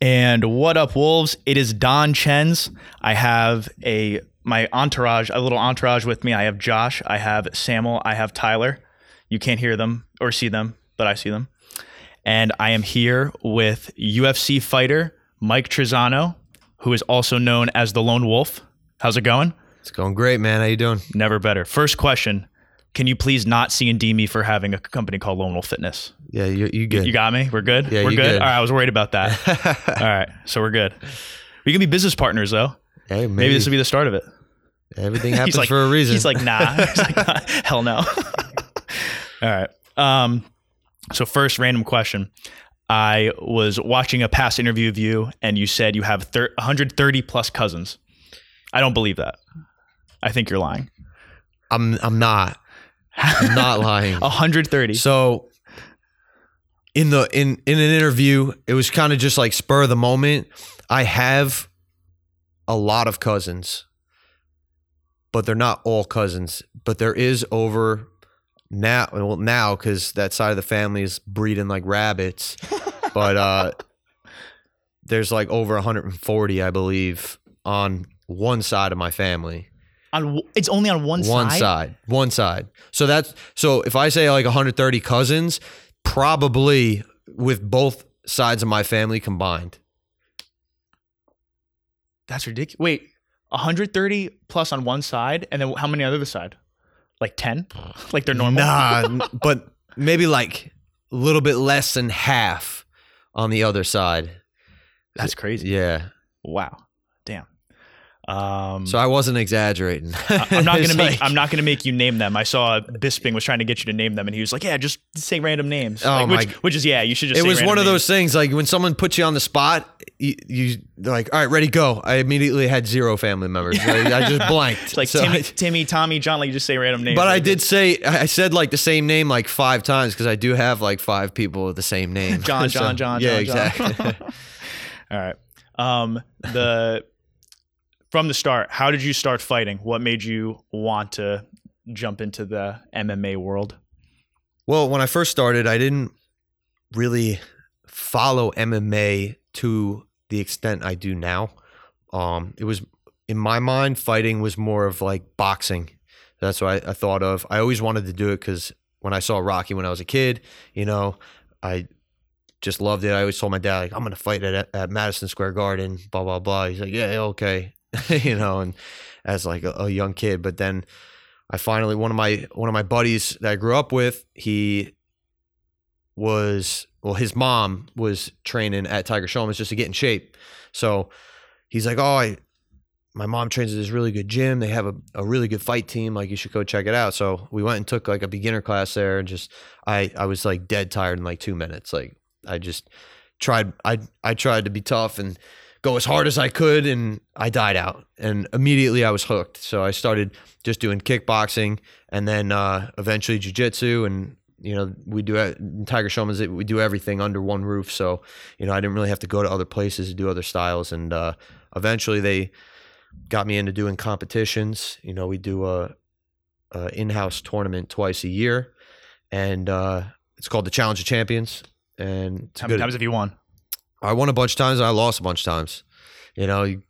And what up, Wolves? It is Don Chens. I have a my entourage, a little entourage with me. I have Josh, I have Samuel, I have Tyler. You can't hear them or see them, but I see them. And I am here with UFC fighter Mike Trizano, who is also known as the Lone Wolf. How's it going? It's going great, man. How you doing? Never better. First question: Can you please not C and D me for having a company called Lone Wolf Fitness? Yeah, you you good? You got me. We're good. Yeah, we're good. good. All right, I was worried about that. All right, so we're good. We can be business partners though. hey, maybe, Maybe this will be the start of it. everything happens like, for a reason. He's like, nah. He's like, nah. hell no. All right. Um, so first random question. I was watching a past interview of you, and you said you have thir- 130 plus cousins. I don't believe that. I think you're lying. I'm I'm not. I'm not lying. 130. So in the in in an interview, it was kind of just like spur of the moment. I have a lot of cousins, but they're not all cousins. But there is over now well now because that side of the family is breeding like rabbits. but uh there's like over 140, I believe, on one side of my family on it's only on one, one side. side one side so that's so if i say like 130 cousins probably with both sides of my family combined That's ridiculous. Wait, 130 plus on one side, and then how many on the other side? Like 10? Like they're normal? nah but maybe like a little bit less than half on the other side That's crazy. yeah Wow. Um, so i wasn't exaggerating I- I'm not gonna make like- I'm not gonna make you name them. I saw Bisping was trying to get you to name them, and he was like, "Yeah, just say random names." Oh Like, my- which is yeah, you should just. it was one of names. those things like when someone puts you on the spot you, you they're like all right ready go i immediately had zero family members i, I just blanked It's like So Timmy, I- Timmy, Tommy, John. Like you just say random names. But I Like, did say I said like the same name like five times because I do have like five people with the same name. John, So, John, John, Yeah, John, John. exactly. All right. Um, the from the start, how did you start fighting? What made you want to jump into the MMA world? well, when I first started, I didn't really follow MMA to the extent I do now. Um, it was in my mind, fighting was more of like boxing. That's what I, I thought of. I always wanted to do it because when I saw Rocky when I was a kid, you know, I just loved it. I always told my dad, like, I'm gonna fight at, at Madison Square Garden, blah blah blah. He's like, yeah, okay, you know, and as like a, a young kid. But then I finally one of my one of my buddies that I grew up with, he was well, his mom was training at Tiger Schulman's just to get in shape. So he's like, oh, I my mom trains at this really good gym. They have a, a really good fight team. Like you should go check it out. So we went and took like a beginner class there and just I I was like dead tired in like two minutes. Like I just tried I I tried to be tough and go as hard as I could and I died out. And immediately I was hooked. So I started just doing kickboxing and then uh eventually jujitsu and you know, we do Tiger Schulman's we do everything under one roof. So, you know, I didn't really have to go to other places to do other styles. And uh eventually they got me into doing competitions. You know, we do a, a in-house tournament twice a year, and uh, it's called the Challenge of Champions. And How many times have you won? I won a bunch of times. And I lost a bunch of times. You know,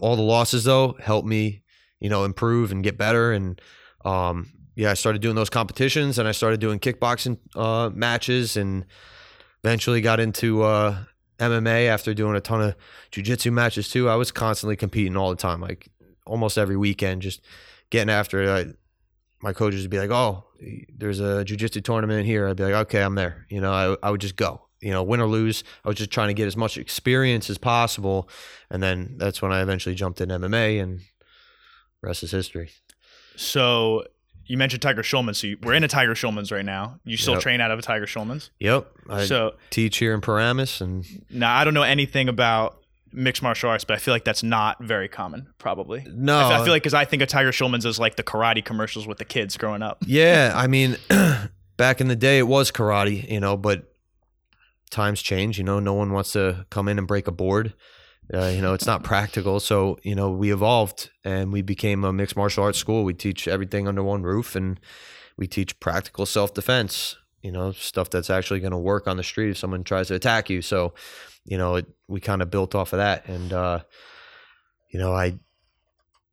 all the losses though helped me, you know, improve and get better. And um, yeah, I started doing those competitions, and I started doing kickboxing uh, matches, and eventually got into uh, MMA after doing a ton of jujitsu matches too. I was constantly competing all the time, like almost every weekend, just getting after it. I, my coaches would be like, "Oh, there's a jujitsu tournament here." I'd be like, "Okay, I'm there." You know, I I would just go. You know, win or lose, I was just trying to get as much experience as possible, and then that's when I eventually jumped in MMA, and rest is history. So you mentioned Tiger Schulman. So you, we're in a Tiger Schulman's right now. You still Yep. train out of a Tiger Schulman's. Yep, I so teach here in Paramus, and now I don't know anything about mixed martial arts, but I feel like that's not very common. Probably. no, I feel, I feel like because I think of Tiger Schulman's as like the karate commercials with the kids growing up. Yeah, I mean, back in the day, it was karate, you know, but times change. You know, no one wants to come in and break a board. Uh, you know, it's not practical. So, you know, we evolved and we became a mixed martial arts school. We teach everything under one roof and we teach practical self defense. you know, stuff that's actually going to work on the street if someone tries to attack you. So, you know, it, we kind of built off of that. And, uh, you know, I,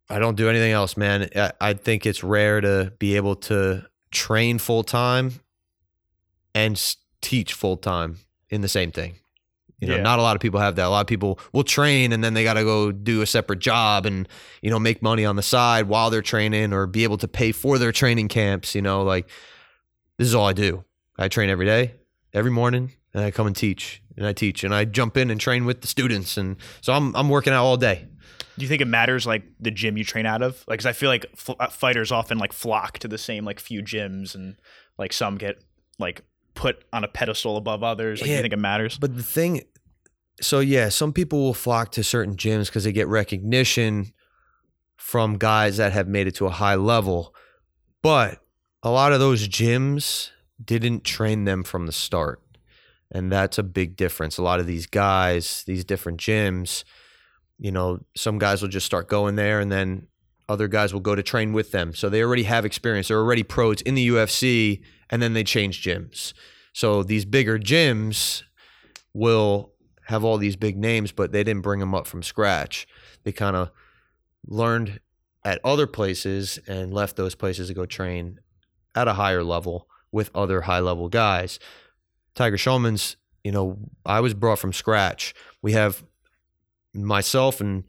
I don't do anything else, man. I, I think it's rare to be able to train full time and teach full time in the same thing. You know, Yeah. not a lot of people have that. A lot of people will train and then they got to go do a separate job and, you know, make money on the side while they're training or be able to pay for their training camps. You know, like this is all I do. I train every day, every morning, and I come and teach and I teach and I jump in and train with the students. And so I'm, I'm working out all day. Do you think it matters like the gym you train out of? Like, 'cause I feel like f- uh, fighters often like flock to the same like few gyms, and like some get like put on a pedestal above others. Like, do Yeah. you think it matters? But the thing, so yeah, some people will flock to certain gyms because they get recognition from guys that have made it to a high level. But a lot of those gyms didn't train them from the start. And that's a big difference. A lot of these guys, these different gyms, you know, some guys will just start going there and then other guys will go to train with them. So they already have experience. They're already pros in the UFC and then they change gyms. So these bigger gyms will have all these big names, but they didn't bring them up from scratch. They kind of learned at other places and left those places to go train at a higher level with other high level guys. Tiger Schulman's, you know, I was brought from scratch. We have myself and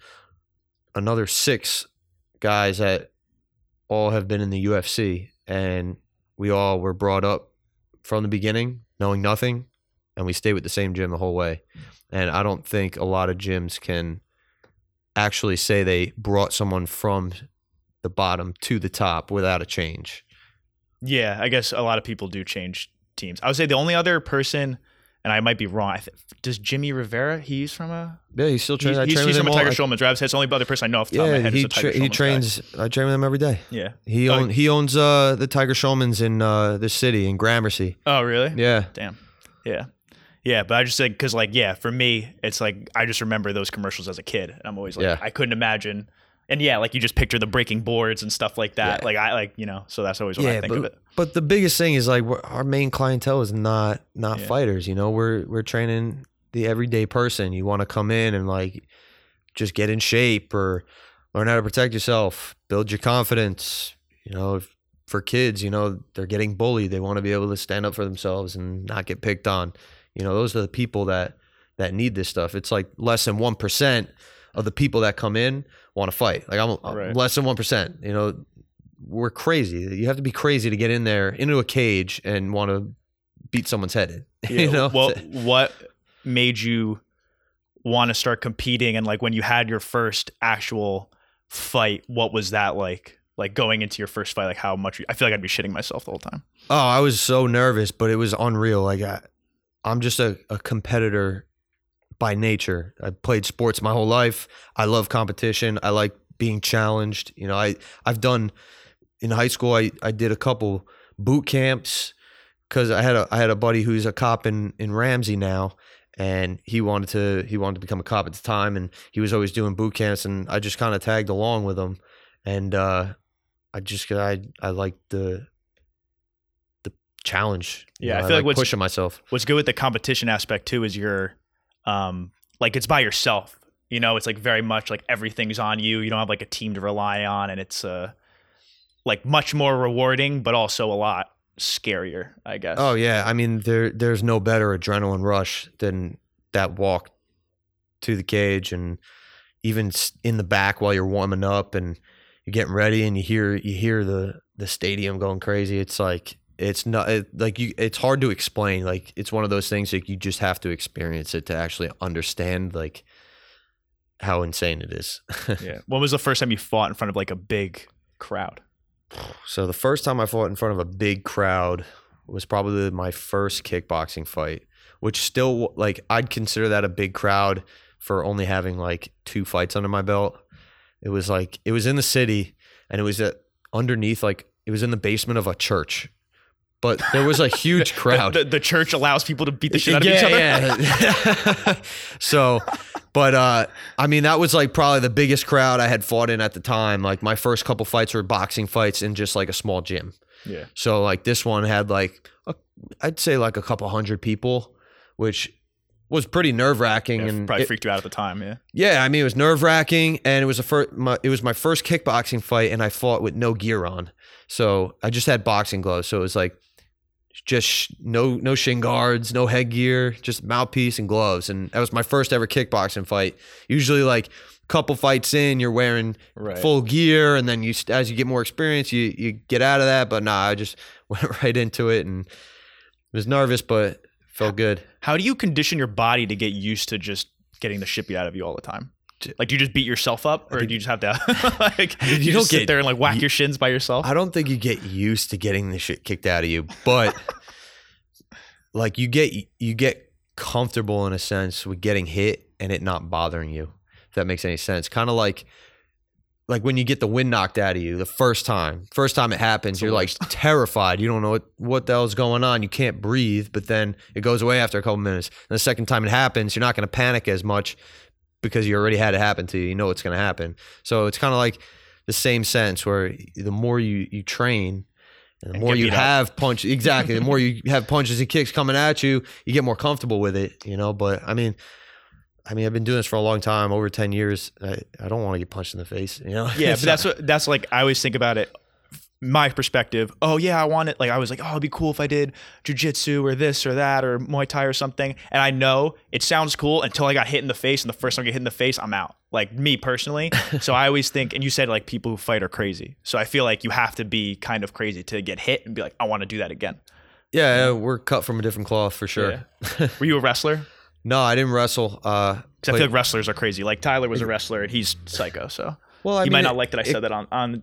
another six guys that all have been in the UFC, and we all were brought up from the beginning knowing nothing, and we stayed with the same gym the whole way. And I don't think a lot of gyms can actually say they brought someone from the bottom to the top without a change. Yeah, I guess a lot of people do change teams. I would say the only other person, and I might be wrong. I th- does Jimmy Rivera? He's from a Yeah, he's still training. He's, train he's from a Tiger Schulman's. Travis. That's the only other person I know off the top of my Yeah, head. he is a Tiger tra- he Schulman's guy. trains. I train with him every day. Yeah. He Oh, own, he owns uh the Tiger Schulman's in uh the city in Gramercy. Oh, really? Yeah. Damn. Yeah. Yeah, but I just said because like yeah, for me, it's like I just remember those commercials as a kid, and I'm always like Yeah. I couldn't imagine. And yeah, like you just picture the breaking boards and stuff like that. Yeah. Like I like you know, so that's always what I think but, of it. but the biggest thing is like we're, our main clientele is not not Yeah. fighters. You know, we're we're training the everyday person. You want to come in and like just get in shape or learn how to protect yourself, build your confidence. You know, if, for kids, you know, they're getting bullied. They want to be able to stand up for themselves and not get picked on. You know, those are the people that that need this stuff. It's like less than one percent of the people that come in want to fight. Like I'm, I'm uh, Right. less than one percent. You know, we're crazy. You have to be crazy to get in there into a cage and want to beat someone's head in. Yeah, you know, Well, what made you want to start competing? And like when you had your first actual fight, what was that like? Like going into your first fight, like how much? I feel like I'd be shitting myself the whole time. Oh, I was so nervous, but it was unreal. Like I, I'm just a, a competitor by nature. I played sports my whole life. I love competition. I like being challenged. You know, I I've done in high school. I I did a couple boot camps because I had a I had a buddy who's a cop in in Ramsey now, and he wanted to he wanted to become a cop at the time, and he was always doing boot camps, and I just kind of tagged along with him, and uh, I just I I like the the challenge. You Yeah, know, I feel like like what's- pushing myself. what's good with the competition aspect too is you're um like it's by yourself you know? It's like very much like everything's on you. You don't have like a team to rely on and it's uh like much more rewarding but also a lot scarier i guess. Oh yeah, I mean there there's no better adrenaline rush than that walk to the cage and even in the back while you're warming up and you're getting ready and you hear you hear the the stadium going crazy. It's like it's not it, like you it's hard to explain. Like it's one of those things like you just have to experience it to actually understand like how insane it is. yeah when was the first time you fought in front of like a big crowd So the first time I fought in front of a big crowd was probably my first kickboxing fight, which still like I'd consider that a big crowd for only having like two fights under my belt. It was like it was in the city and it was at underneath like it was in the basement of a church. But there was a huge crowd. the, the, the church allows people to beat the shit out of each other yeah. so, but uh, I mean, that was like probably the biggest crowd I had fought in at the time. Like my first couple fights were boxing fights in just like a small gym. Yeah. So like this one had like a, I'd say like a couple hundred people, which was pretty nerve wracking Yeah, and probably it- freaked you out at the time. Yeah. yeah, I mean it was nerve wracking and it was a first my, it was my first kickboxing fight and I fought with no gear on. So I just had boxing gloves. So it was like just sh- no no shin guards, no headgear, just mouthpiece and gloves. And that was my first ever kickboxing fight. Usually like a couple fights in, you're wearing Right. full gear and then you as you get more experience, you you get out of that, but nah, I just went right into it and was nervous but felt good. How do you condition your body to get used to just getting the shit beat out of you all the time? Like, do you just beat yourself up, or do you just have to like you, you just don't sit get- there and like whack you- your shins by yourself? I don't think you get used to getting the shit kicked out of you, but like you get you get comfortable in a sense with getting hit and it not bothering you. If that makes any sense. Kind of like like when you get the wind knocked out of you the first time. First time it happens, you're like terrified. You don't know what, what the hell's going on. You can't breathe, but then it goes away after a couple minutes. And the second time it happens, you're not going to panic as much because you already had it happen to you. You know what's going to happen. So it's kind of like the same sense where the more you you train and the And more you have punch exactly the more you have punches and kicks coming at you you get more comfortable with it you know but i mean i mean i've been doing this for a long time over 10 years i, I don't want to get punched in the face you know yeah, but that's what that's like. I always think about it. My perspective. Oh yeah, I want it. Like I was like, oh, it'd be cool if I did jujitsu or this or that or Muay Thai or something. And I know it sounds cool until I got hit in the face, and the first time I get hit in the face, I'm out. Like me personally. so I always think, and you said like people who fight are crazy. So I feel like you have to be kind of crazy to get hit and be like, I want to do that again. yeah, yeah, we're cut from a different cloth for sure Were you a wrestler? no i didn't wrestle uh Because I feel like wrestlers are crazy. Like Tyler was a wrestler and he's psycho. So well i you mean might not it, like that I it- said that on on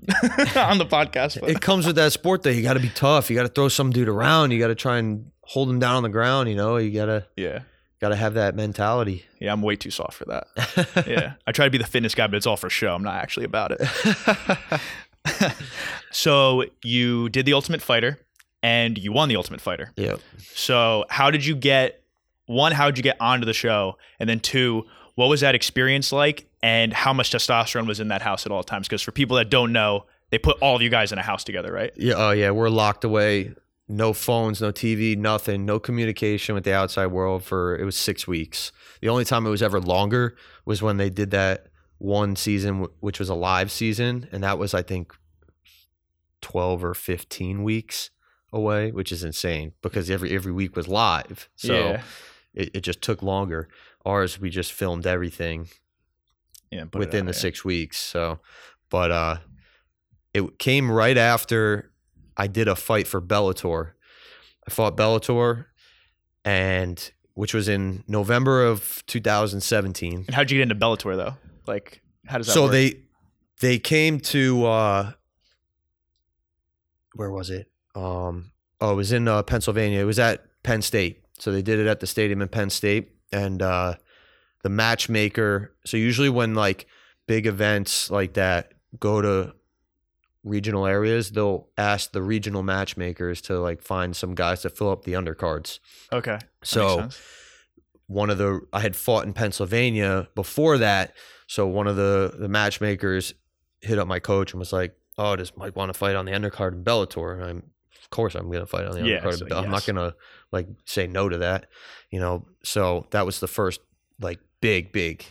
on the podcast. But it comes with that sport though you got to be tough you got to throw some dude around you got to try and hold him down on the ground you know you gotta yeah, gotta have that mentality yeah, I'm way too soft for that. yeah. I try to be the fitness guy, but it's all for show. I'm not actually about it. so you did the Ultimate Fighter and you won the Ultimate Fighter. yeah So how did you get one, how did you get onto the show? And then two, what was that experience like? And how much testosterone was in that house at all times? Because for people that don't know, they put all of you guys in a house together, right? Yeah, oh yeah, we're locked away. No phones, no TV, nothing, no communication with the outside world for it was six weeks. The only time it was ever longer was when they did that one season, which was a live season, and that was I think twelve or fifteen weeks away, which is insane because every every week was live, so yeah. it, it just took longer. Ours, we just filmed everything yeah within the six weeks. So, but uh, it came right after I did a fight for Bellator. I fought Bellator, and which was in November of 2017. And how'd you get into Bellator though? Like, how does that So work? they they came to uh, where was it? Um, oh, it was in uh, Pennsylvania. It was at Penn State. So they did it at the stadium in Penn State, and uh, the matchmaker. So usually when like big events like that go to regional areas, they'll ask the regional matchmakers to like find some guys to fill up the undercards. okay. So one of the I had fought in Pennsylvania before that, so one of the the matchmakers hit up my coach and was like, "Oh, does Mike want to fight on the undercard in Bellator?" And I'm, of course, I'm gonna fight on the Yeah, undercard. so I'm not gonna like say no to that, you know. So that was the first like big big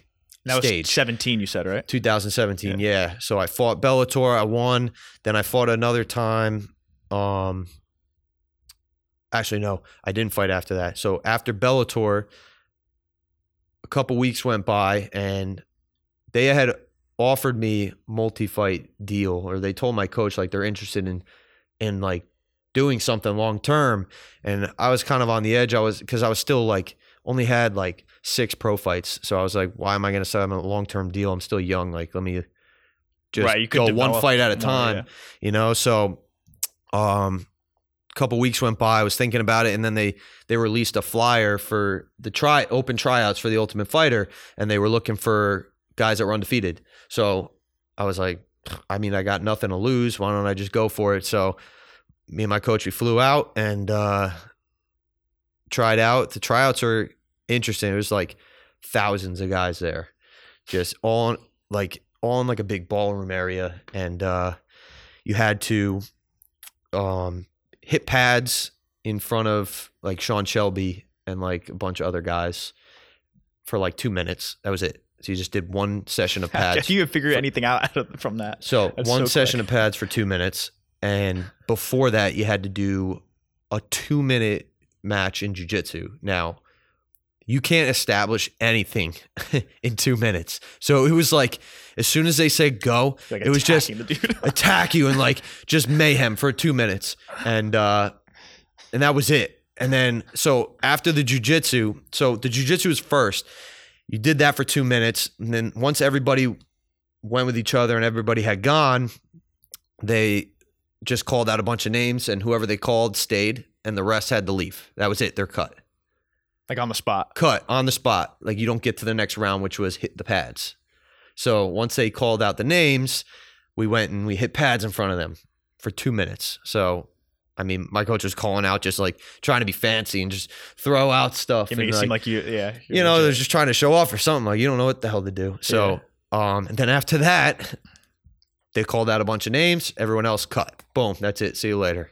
that was stage. 17. You said right? 2017, yeah. So I fought Bellator, I won. Then I fought another time. Um, actually, no, I didn't fight after that. So after Bellator, a couple weeks went by, and they had offered me multi-fight deal, or they told my coach like they're interested in, in like doing something long term. And I was kind of on the edge. I was because I was still like only had like six pro fights. So I was like, why am I going to sign a long term deal? I'm still young. Like, let me just Right, you go one fight at a more, time, yeah. you know? So, um, a couple weeks went by. I was thinking about it, and then they they released a flyer for the try open tryouts for the Ultimate Fighter, and they were looking for guys that were undefeated. So I was like, I mean, I got nothing to lose. Why don't I just go for it? So me and my coach we flew out and uh, tried out. The tryouts are interesting. It was like thousands of guys there, just all in, like all in like a big ballroom area, and uh, you had to um, hit pads in front of like Sean Shelby and like a bunch of other guys for like two minutes. That was it. So you just did one session of pads. You figure anything out from that? So That's one so session quick. of pads for two minutes, and before that, you had to do a two minute match in jujitsu. Now, you can't establish anything in two minutes. So it was like as soon as they said go, Like it was just attacking the dude. attack you and like just mayhem for two minutes, and uh, and that was it. And then so after the jujitsu, so the jujitsu was first. You did that for two minutes, and then once everybody went with each other and everybody had gone, they just called out a bunch of names, and whoever they called stayed, and the rest had to leave. That was it. They're cut. like on the spot. Cut on the spot. Like you don't get to the next round, which was hit the pads. So once they called out the names, we went and we hit pads in front of them for two minutes. So I mean, my coach was calling out just like trying to be fancy and just throw out stuff. You make and, it seem like, like you, yeah. you're know, they're just trying to show off or something. Like you don't know what the hell to do. So, um, and then after that, they called out a bunch of names. Everyone else cut. Boom. That's it. See you later.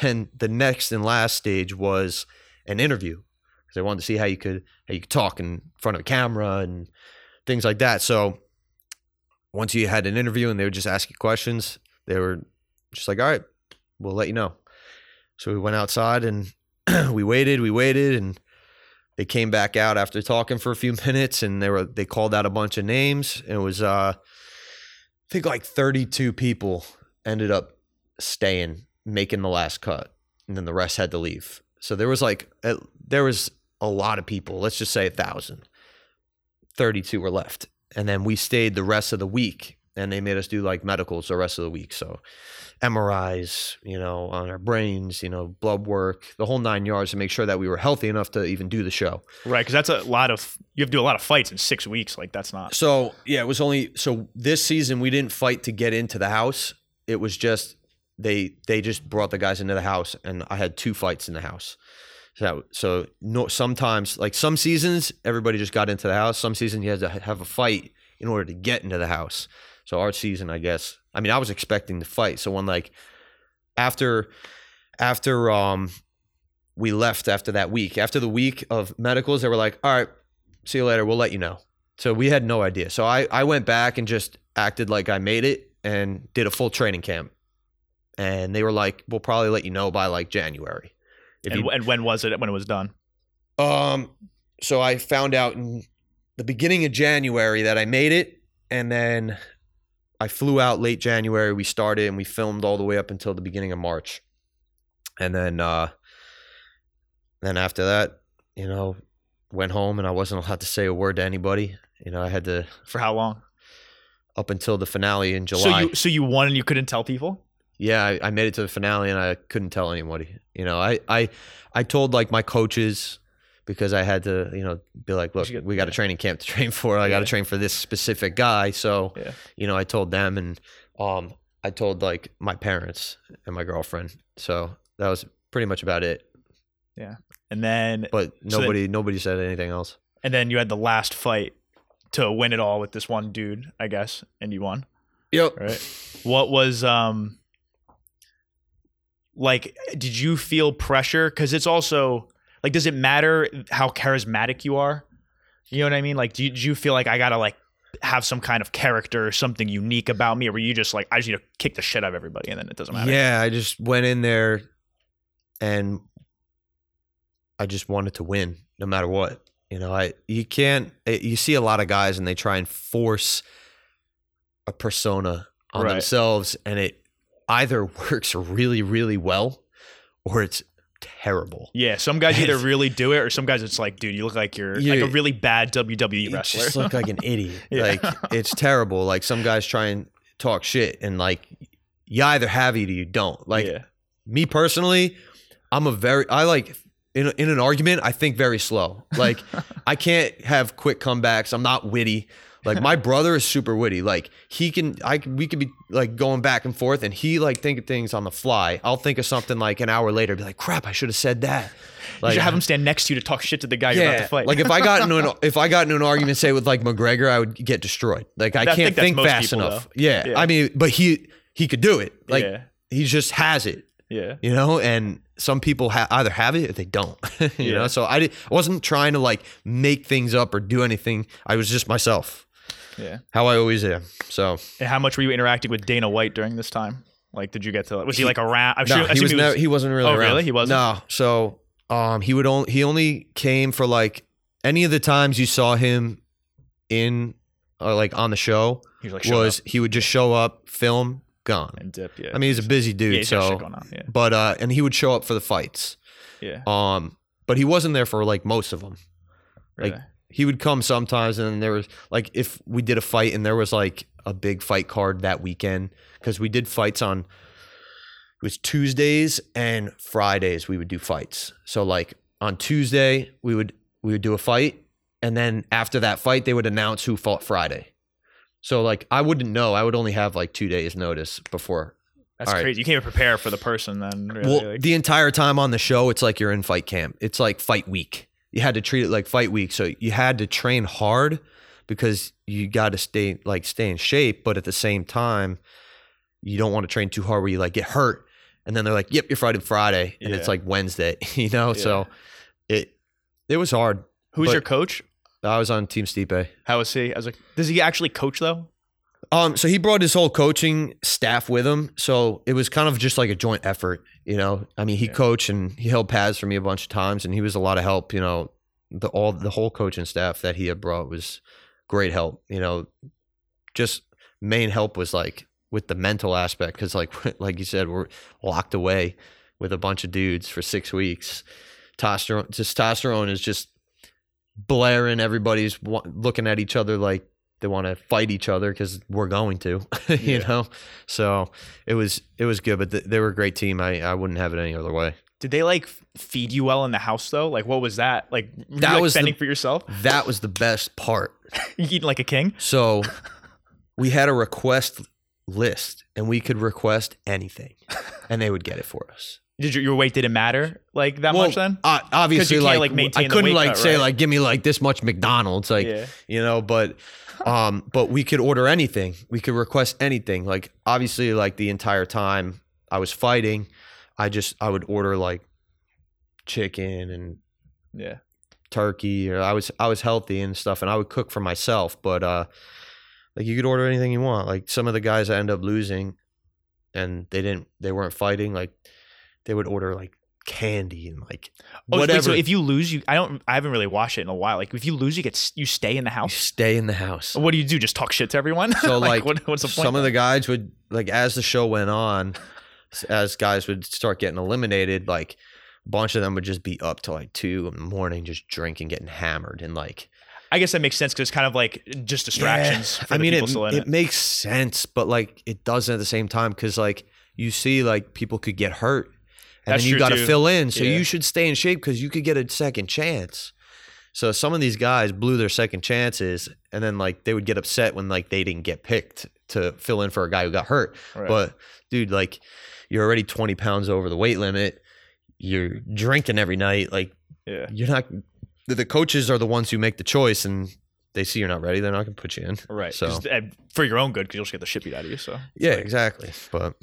Then the next and last stage was an interview because they wanted to see how you could how you could talk in front of a camera and things like that. So once you had an interview and they would just ask you questions, they were just like, "All right, we'll let you know." So we went outside and we waited, we waited, and they came back out after talking for a few minutes, and they were they called out a bunch of names. It was uh, I think like 32 people ended up staying, making the last cut, and then the rest had to leave. So there was like a, there was a lot of people. Let's just say a thousand. 32 were left, and then we stayed the rest of the week, and they made us do like medicals the rest of the week. So MRIs, you know, on our brains, you know, blood work, the whole nine yards to make sure that we were healthy enough to even do the show. right because that's a lot of you have to do a lot of fights in six weeks. Like that's not. So yeah, it was only so this season we didn't fight to get into the house. It was just they they just brought the guys into the house, and I had two fights in the house. So so no sometimes like some seasons everybody just got into the house. Some seasons you had to have a fight in order to get into the house. So our season, I guess. I mean, I was expecting to fight. So when like after after um we left after that week, after the week of medicals, they were like, "All right, see you later. We'll let you know." So we had no idea. So I I went back and just acted like I made it and did a full training camp. And they were like, "We'll probably let you know by like January." And, you- and when was it when it was done? um, so I found out in the beginning of January that I made it, and then I flew out late January. We started and we filmed all the way up until the beginning of March, and then uh, then after that, you know, went home and I wasn't allowed to say a word to anybody. You know, I had to For how long? up until the finale in July. So you so you won and you couldn't tell people. yeah, I, I made it to the finale and I couldn't tell anybody. You know, I I I told like my coaches because I had to, you know, be like, look, get- we got a training camp to train for. I got to train for this specific guy. So, Yeah. you know, I told them and um I told like my parents and my girlfriend. So that was pretty much about it. Yeah. And then But So then- nobody nobody said anything else. and then you had the last fight to win it all with this one dude, I guess, and you won. Yep. Right. What was um like did you feel pressure cuz it's also like does it matter how charismatic you are? You know what I mean? Like do you, do you feel like I got to like have some kind of character or something unique about me or were you just like I just need to kick the shit out of everybody and then it doesn't matter? Yeah, I just went in there and I just wanted to win no matter what. You know, I you can't eh, you see a lot of guys and they try and force a persona on Right. themselves and it either works really really well or it's terrible. Yeah, some guys either really do it or some guys it's like, dude, you look like you're like a really bad WWE You wrestler. just look like an idiot. Yeah. Like it's terrible. Like some guys try and talk shit and like you either have it or you don't. Like yeah. me personally, I'm a very I like in in an argument, I think very slow. Like I can't have quick comebacks. I'm not witty. Like my brother is super witty. Like he can I we could be like going back and forth and he like think of things on the fly. I'll think of something like an hour later be like, "Crap, I should have said that." you should have him stand next to you to talk shit to the guy you're about to fight. Like if I got into an if I got into an argument, say with like McGregor, I would get destroyed. Like I I can't think think fast people, enough. Yeah. Yeah. I mean, but he he could do it. Like yeah. he just has it. Yeah. you know and some people ha- either have it or they don't you Yeah. know so I, di- I wasn't trying to like make things up or do anything i was just myself Yeah. how i always am so And how much were you interacting with Dana White during this time? Like, did you get to? Was he, He- like around? I'm no, sure. I he was, never, he wasn't really Oh, around. really? He wasn't? no so um he would only he only came for like any of the times you saw him in or like on the show he was like was he would just show up film gone and dip. Yeah. i mean he's a busy dude yeah, he's got so shit going on. Yeah. but uh and he would show up for the fights Yeah. um but he wasn't there for like most of them like, Really. He would come sometimes and then there was like if we did a fight and there was like a big fight card that weekend because we did fights on it was tuesdays and fridays we would do fights so like on tuesday we would we would do a fight and then after that fight they would announce who fought friday so like i wouldn't know i would only have like two days notice before That's all right. crazy. You can't even prepare for the person then. Really. well, the entire time on the show, it's like you're in fight camp. It's like fight week. You had to treat it like fight week. So you had to train hard because you got to stay like stay in shape, but at the same time, you don't want to train too hard where you like get hurt. And then they're like, "Yep, you're fighting Friday," and it's like Wednesday. You know, Yeah. so it it was hard. Who's your coach? I was on Team Stipe. How is he? I was like, does he actually coach though? Um, so he brought his whole coaching staff with him. So it was kind of just like a joint effort, you know. I mean, he Yeah. coached and he held pads for me a bunch of times, and he was a lot of help. You know, the all the whole coaching staff that he had brought was great help. You know, just main help was like with the mental aspect because, like, like you said, we're locked away with a bunch of dudes for six weeks. Testosterone, testosterone is just blaring. Everybody's looking at each other like they want to fight each other because we're going to, you Yeah. know. So it was it was good, but th- they were a great team. I I wouldn't have it any other way. Did they like feed you well in the house though? Like, what was that? Like, were you, That like, was the- for yourself? That was the best part. You eating like a king? So we had a request list, and we could request anything, and they would get it for us. Did your, your weight didn't matter like that Well, much then? Uh, obviously, like, like, I couldn't like cut, say right? like give me like this much McDonald's, like yeah. you know but um but we could order anything we could request anything like obviously like the entire time i was fighting i just i would order like chicken and Yeah. turkey or i was i was healthy and stuff and i would cook for myself but uh like you could order anything you want like some of the guys I end up losing and they didn't they weren't fighting like they would order like candy and like Oh, wait, whatever so if you lose, you I don't. I haven't really watched it in a while. Like, if you lose, you get you stay in the you house. stay in the house What do you do? Just talk shit to everyone? So, like, what, what's the point? some of the guys would like as the show went on as guys would start getting eliminated like a bunch of them would just be up till like two in the morning just drinking getting hammered and like I guess that makes sense because it's kind of like just distractions. Yeah, For i the mean people it, it it. makes sense but like it doesn't at the same time because like you see like people could get hurt and That's then you got to fill in so Yeah. you should stay in shape because you could get a second chance so some of these guys blew their second chances and then like they would get upset when like they didn't get picked to fill in for a guy who got hurt Right. but dude, like you're already 20 pounds over the weight limit. You're drinking every night. Like yeah. you're not. The, coaches are the ones who make the choice, and they see you're not ready. They're not gonna put you in. Right. So for your own good, because you'll just get the shit beat out of you. So yeah, exactly. But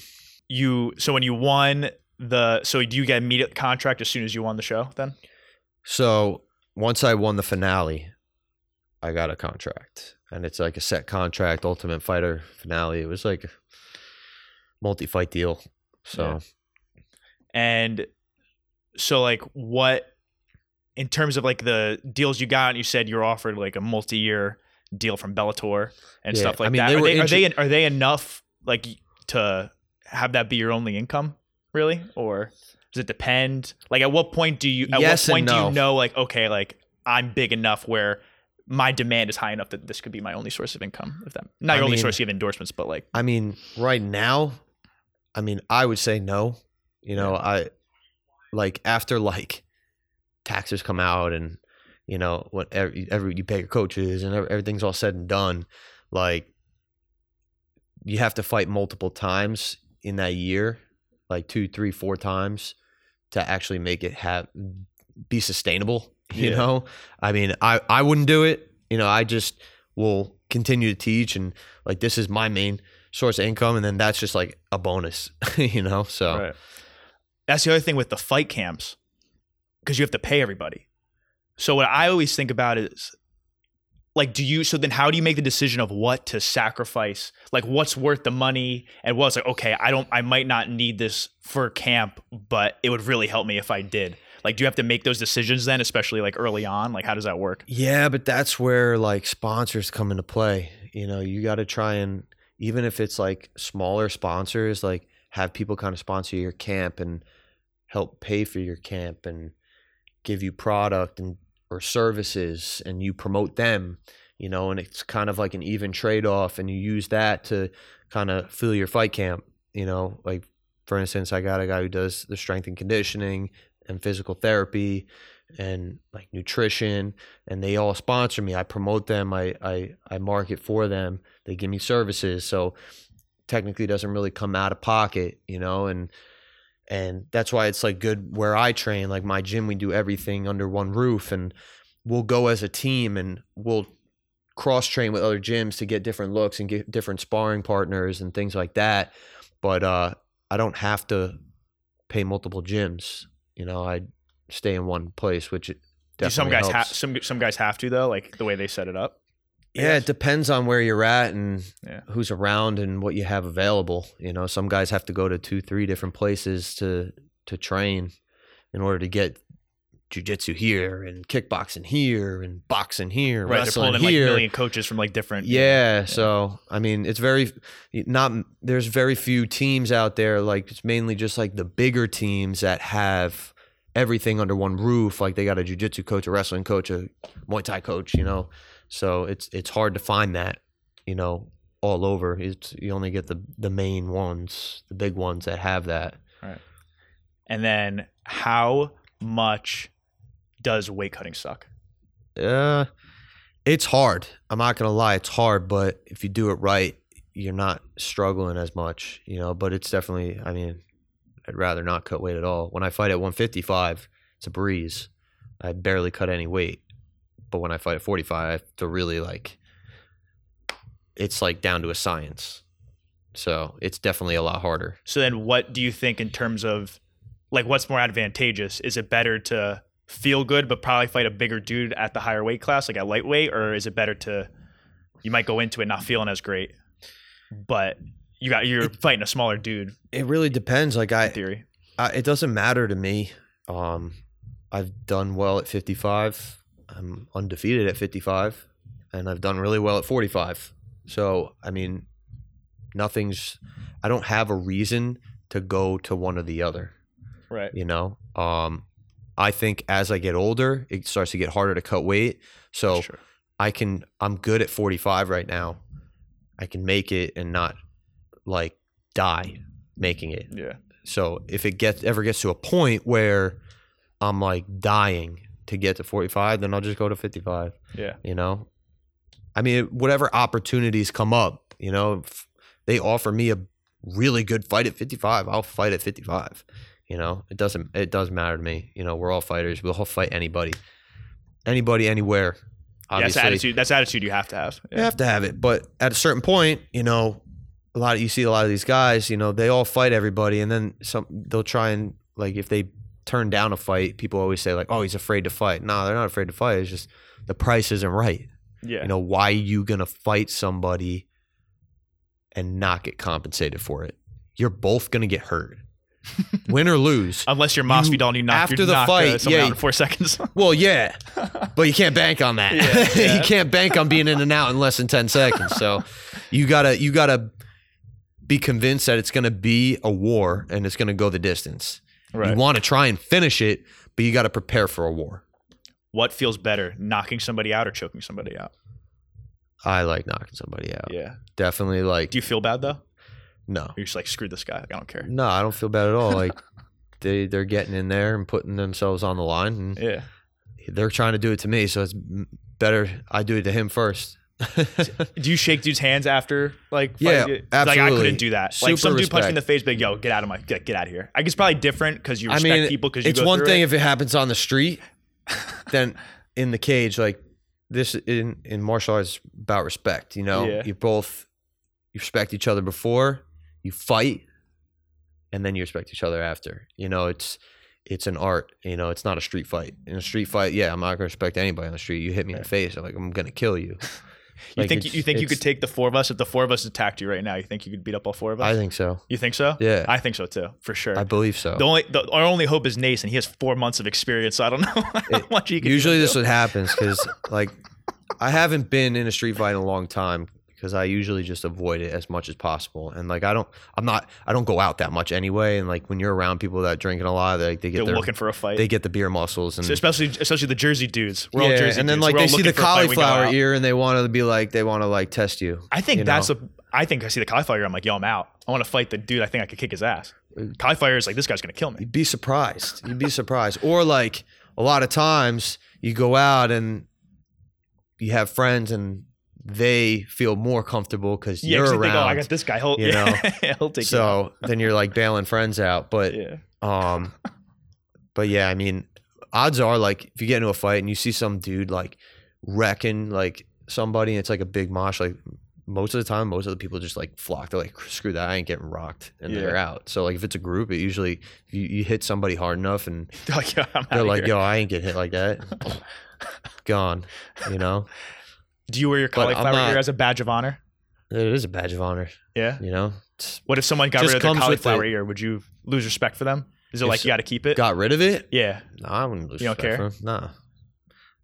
you. So when you won the, so do you get immediate contract as soon as you won the show? Then so once I won the finale, I got a contract, and it's like a set contract, Ultimate Fighter finale. It was like a multi-fight deal. So Yeah. and so like what in terms of like the deals you got, you said you're offered like a multi-year deal from Bellator and Yeah, stuff like I mean, that. they are, they, are they are they enough like to have that be your only income, really, or does it depend? Like, at what point do you? At Yes what point do you know? Like, okay, like I'm big enough where my demand is high enough that this could be my only source of income. If that not I your only mean- source of endorsements, but like I mean, right now, I mean, I would say no. You know, I like after like taxes come out and you know what every, every you pay your coaches and everything's all said and done, like you have to fight multiple times in that year, like two, three, four times to actually make it have be sustainable. You Yeah. know, I mean, I I wouldn't do it. You know, I just will continue to teach and like this is my main source of income and then that's just like a bonus you know so Right. that's the other thing with the fight camps because you have to pay everybody. So what I always think about is like do you so then how do you make the decision of what to sacrifice? Like what's worth the money? And what's like okay i don't i might not need this for camp but it would really help me if i did. Like do you have to make those decisions then especially like early on? Like how does that work? Yeah, but that's where like sponsors come into play. You know, you got to try and even if it's like smaller sponsors, like have people kind of sponsor your camp and help pay for your camp and give you product and or services and you promote them, you know, and it's kind of like an even trade-off and you use that to kind of fill your fight camp, you know, like for instance, I got a guy who does the strength and conditioning and physical therapy and like nutrition and they all sponsor me. I promote them. I i, I market for them. They give me services. So technically doesn't really come out of pocket you know? And and that's why it's like good where i train like my gym we do everything under one roof and we'll go as a team and we'll cross train with other gyms to get different looks and get different sparring partners and things like that. But uh i don't have to pay multiple gyms you know i stay in one place which some guys have some some guys have to though like the way they set it up Yeah, it depends on where you're at and Yeah. who's around and what you have available. You know, some guys have to go to two, three different places to to train in order to get jujitsu here and kickboxing here and boxing here, right they're wrestling pulling in like here. million coaches from like different yeah, so I mean, it's very not. There's very few teams out there. Like it's mainly just like the bigger teams that have everything under one roof. Like they got a jujitsu coach, a wrestling coach, a Muay Thai coach. You know, so it's it's hard to find that. You know, all over. It's you only get the the main ones, the big ones that have that. Right. and then how much does weight cutting suck Uh, it's hard. I'm not gonna lie, it's hard. But if you do it right, you're not struggling as much, you know. But it's definitely. I mean, I'd rather not cut weight at all. When I fight at 155, it's a breeze. I barely cut any weight. But when I fight at 45, I have to really like. It's like down to a science. So it's definitely a lot harder. So then what do you think in terms of like what's more advantageous? Is it better to feel good but probably fight a bigger dude at the higher weight class, like at lightweight, or is it better to you might go into it not feeling as great, but you got you're fighting a smaller dude It really depends. Like I, theory. Uh, it doesn't matter to me. Um, I've done well at 55. I'm undefeated at 55, and I've done really well at 45. So, I mean, nothing's. I don't have a reason to go to one or the other. Right. You know. Um, I think as I get older, it starts to get harder to cut weight. So Sure. I can. I'm good at 45 right now. I can make it and not like die making it. Yeah. So if it gets ever gets to a point where I'm like dying to get to 45, then I'll just go to 55. Yeah. You know, I mean, whatever opportunities come up, you know, if they offer me a really good fight at 55, I'll fight at 55. You know, it doesn't it doesn't matter to me. You know, we're all fighters. We'll all fight anybody, anybody, anywhere. Yeah, that's Obviously, attitude. That's attitude you have to have. you have to have it. But at a certain point, you know, a lot of you see a lot of these guys, you know, they all fight everybody, and then some they'll try and like if they turn down a fight, people always say like, "Oh, he's afraid to fight." No, they're not afraid to fight. It's just the price isn't right. Yeah. You know, why are you gonna fight somebody and not get compensated for it? You're both gonna get hurt, win or lose. Unless you're Masvidal, you knock after you the knock, uh, fight, someone yeah, out in four seconds. Well, yeah, but you can't bank on that. Yeah, yeah. you can't bank on being in and out in less than ten seconds. So you gotta you gotta be convinced that it's gonna be a war and it's gonna go the distance. Right. You want to try and finish it, but you got to prepare for a war. what feels better, knocking somebody out or choking somebody out? I like knocking somebody out. Yeah. Definitely like Do you feel bad though? no, You're just like screw this guy. I don't care. no, I don't feel bad at all. Like they they're getting in there and putting themselves on the line, and Yeah. they're trying to do it to me. So it's better I do it to him first. Do you shake dudes' hands after like? Yeah, fight? Like I couldn't do that. like Super some dude punched me in the face, but yo, get out of my get, get out of here. I guess probably different because you I respect mean, people because it's go one thing It. if it happens on the street, then in the cage, like this in in martial arts about respect. You know, Yeah. you both you respect each other before you fight. and then you respect each other after. You know, it's it's an art. You know, it's not a street fight. In a street fight, yeah, I'm not gonna respect anybody on the street. You hit me in the face, I'm like I'm gonna kill you. You Like, think it's- you think you could take the four of us if the four of us attacked you right now? You think you could beat up all four of us? I think so. you think so? Yeah, I think so too, for sure. I believe so. the only the, our only hope is Nace, and he has four months of experience. So I don't know how much he can. Usually this do. what happens because like I haven't been in a street fight in a long time because I usually just avoid it as much as possible. And like I don't, I'm not, I don't go out that much anyway. And like when you're around people that drinking a lot, they, they get They're their, looking for a fight. they get the beer muscles and So especially especially the Jersey dudes. We're all yeah, Jersey and then dudes. like We're they see the looking for a fight, we go cauliflower ear and they want to be like they want to like test you. I think you that's know? a. I think I see the cauliflower ear. I'm like, yo, I'm out. I want to fight the dude. I think I could kick his ass. Uh, cauliflower is like, this guy's gonna kill me. You'd be surprised. You'd be surprised. Or like a lot of times you go out and you have friends and they feel more comfortable because Yeah, you're they think, oh, I got this guy. He'll, you yeah, he'll take so then you're like bailing friends out. But Yeah. um, but yeah, I mean, odds are like if you get into a fight and you see some dude like wrecking like somebody, and it's like a big mosh. Like most of the time, most of the people just like flock. They're like, screw that, I ain't getting rocked, and they're out. So like if it's a group, it usually you, you hit somebody hard enough and They're like, yo, they're like, yo, I ain't getting hit like that. Gone. You know, Do you wear your But I'm cauliflower not- ear as a badge of honor? it is a badge of honor. Yeah. You know, It's- What if someone got Just rid of their comes with cauliflower ear? Would you lose respect for them? Is it If like so- you got to keep it? got rid of it. yeah. No, I wouldn't lose You don't respect care? for him. Nah.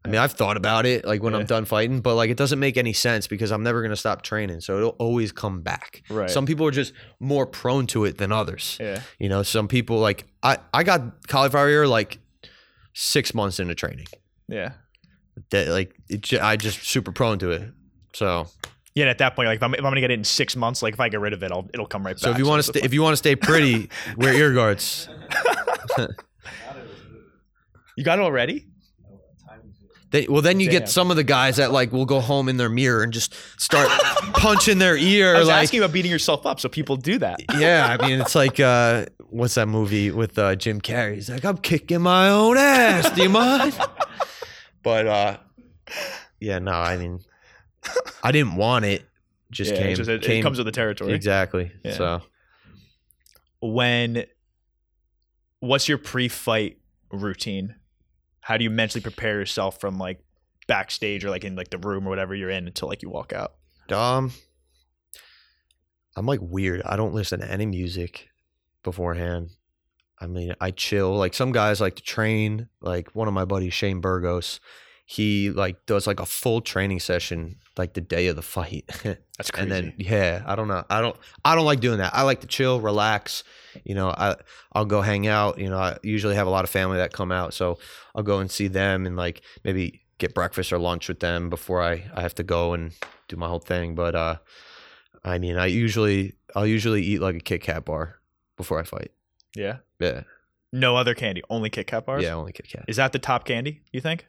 I mean, I've thought about it, like when Yeah. I'm done fighting, but like it doesn't make any sense because I'm never gonna stop training, so it'll always come back. Right. Some people are just more prone to it than others. Yeah. You know, some people like I I got cauliflower ear like six months into training. Yeah. That like it, I just super prone to it. So Yeah. And at that point, like if I'm, if I'm gonna get it in six months, like if I get rid of it, I'll, it'll come right back. so if you want to stay if you want to stay pretty, wear ear guards. you got it already? They, well, then you Damn. get some of the guys that like will go home in their mirror and just start punching their ear. I was like, asking about beating yourself up, so people do that. yeah, I mean, it's like uh, what's that movie with uh, Jim Carrey? He's like, I'm kicking my own ass. Do you mind? but uh, yeah, no, I mean, I didn't want it. Just Yeah, came. it's just- it, it comes with the territory. exactly. Yeah. So when what's your pre-fight routine how do you mentally prepare yourself from like backstage or like in like the room or whatever you're in until like you walk out um, I'm like weird. I don't listen to any music beforehand. I mean, I chill. Like some guys like to train. Like one of my buddies, Shane Burgos, he like does like a full training session like the day of the fight. that's crazy and then yeah, I don't know. I don't I don't like doing that. I like to chill, relax. You know, I I'll go hang out. You know, I usually have a lot of family that come out, so I'll go and see them and like maybe get breakfast or lunch with them before I I have to go and do my whole thing. But uh, I mean, I usually I'll usually eat like a Kit Kat bar before I fight. Yeah Yeah, no other candy only kit kat bars yeah, only Kit Kat. is that the top candy you think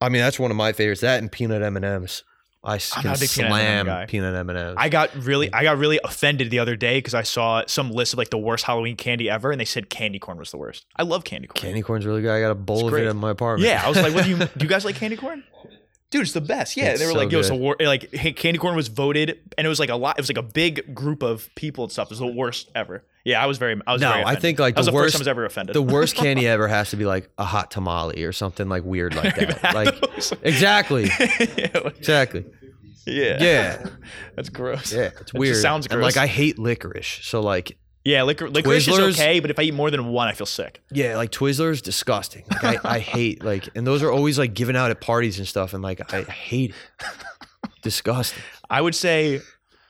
I mean, that's one of my favorites. That and peanut M and M's. I I'm can not a big peanut M&M slam guy. peanut M and M's. i got really i got really offended the other day because i saw some list of like the worst halloween candy ever and they said candy corn was the worst i love candy corn Candy corn's really good. I got a bowl of great. it in my apartment. yeah i was like what do you do you guys like candy corn Dude, it's the best. Yeah, It's they were so like, "Yo, it's the war." Like, hey, candy corn was voted, and it was like a lot. It was like a big group of people and stuff. It was the worst ever. Yeah, I was very. I was No, very I think like that the the worst time I was ever offended. the worst candy ever has to be like a hot tamale or something like weird like that. like exactly, yeah, like- exactly. yeah, Yeah, that's gross. yeah. It's weird. sounds And like. I hate licorice, so like yeah. Licor- licorice Twizzlers? is okay, but if I eat more than one, I feel sick. yeah, like Twizzlers, disgusting. Like I, I hate like, and those are always like given out at parties and stuff, and like I hate it. Disgusting. I would say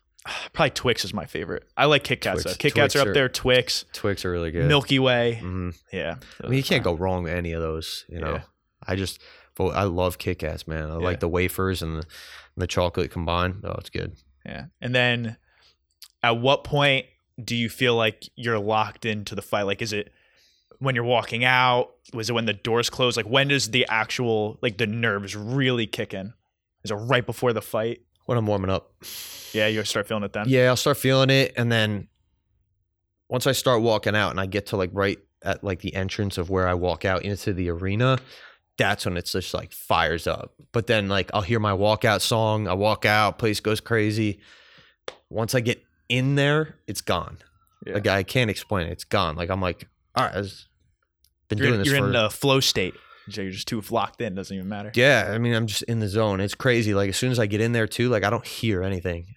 probably Twix is my favorite. I like Kit Kats. Twix- though. Kit Kats are are- up there. Twix, Twix are really good. Milky Way. Mhm. Yeah, I mean, you can't go wrong with any of those. You know, Yeah. I just, I love Kit Kats, man. I Yeah. like the wafers and the, and the chocolate combined. Oh, it's good. Yeah. And then at what point do you feel like you're locked into the fight? Like, is it when you're walking out? Was it when the doors close? Like, when does the actual, like, the nerves really kick in? Is it right before the fight? When I'm warming up. Yeah, you start feeling it then? Yeah, I'll start feeling it, and then once I start walking out, and I get to like right at like the entrance of where I walk out into the arena, that's when it's just like fires up. But then like I'll hear my walkout song, I walk out, place goes crazy. Once I get in there, it's gone. Yeah. Like I can't explain it. It's gone. Like I'm like, all right, I've been You're, doing this you're for in a flow state. You're just too locked in. Doesn't even matter. Yeah, I mean, I'm just in the zone. It's crazy. Like as soon as I get in there too, like I don't hear anything.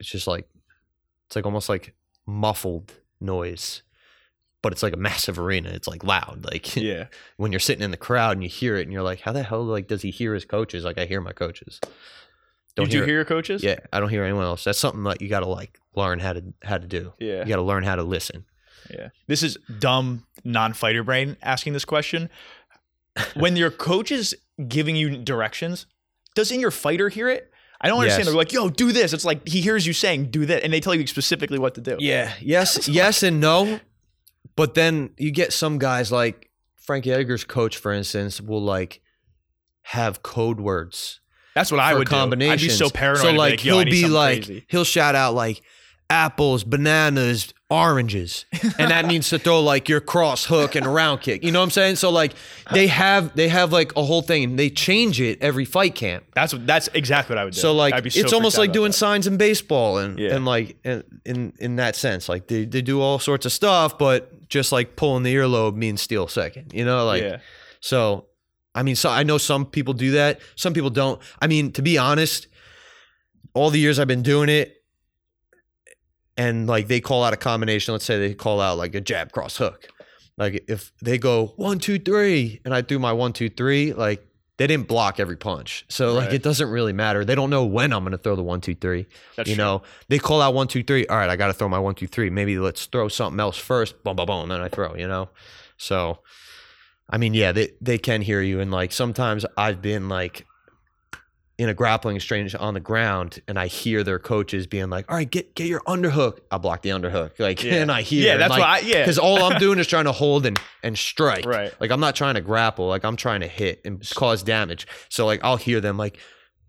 It's just like it's like almost like muffled noise. But it's like a massive arena. It's like loud. Like Yeah. when you're sitting in the crowd and you hear it and you're like, how the hell like does he hear his coaches? Like I hear my coaches. You do hear your coaches? Yeah, I don't hear anyone else. That's something that you got to like learn how to how to do. Yeah. You got to learn how to listen. Yeah. This is dumb non-fighter brain asking this question. when your coach is giving you directions, doesn't your fighter hear it? I don't understand. Yes. They're like, "Yo, do this." It's like he hears you saying, "Do that," and they tell you specifically what to do. Yeah. Yes. yes and no. But then you get some guys like Frankie Edgar's coach, for instance, will like have code words That's what I would do. I'd be so paranoid. So like "Yo, he'll be like crazy." he'll shout out like apples, bananas, oranges, and that means to throw like your cross hook and a round kick. You know what I'm saying? So like they have they have like a whole thing and they change it every fight camp. That's what. That's exactly what I would do. So like be so it's almost like doing that. signs in baseball and Yeah. and like in, in in that sense like they, they do all sorts of stuff but just like pulling the earlobe means steal second you know like yeah. so I mean so I know some people do that. Some people don't. I mean to be honest all the years I've been doing it and like they call out a combination. Let's say they call out like a jab cross hook. Like if they go one two three and I do my one two three like they didn't block every punch. So like it doesn't really matter. They don't know when I'm gonna throw the one two three That's you true. know? They call out one two three all right I gotta throw my one two three. Maybe let's throw something else first. Boom boom boom and then I throw you know? So I mean yeah they they can hear you and like sometimes I've been like in a grappling exchange on the ground and I hear their coaches being like, all right, get get your underhook. I'll block the underhook. Like Yeah. and I hear Yeah, that's like, what I. Yeah. because all I'm doing is trying to hold and and strike. Right. Like I'm not trying to grapple. Like I'm trying to hit and cause damage. So like I'll hear them like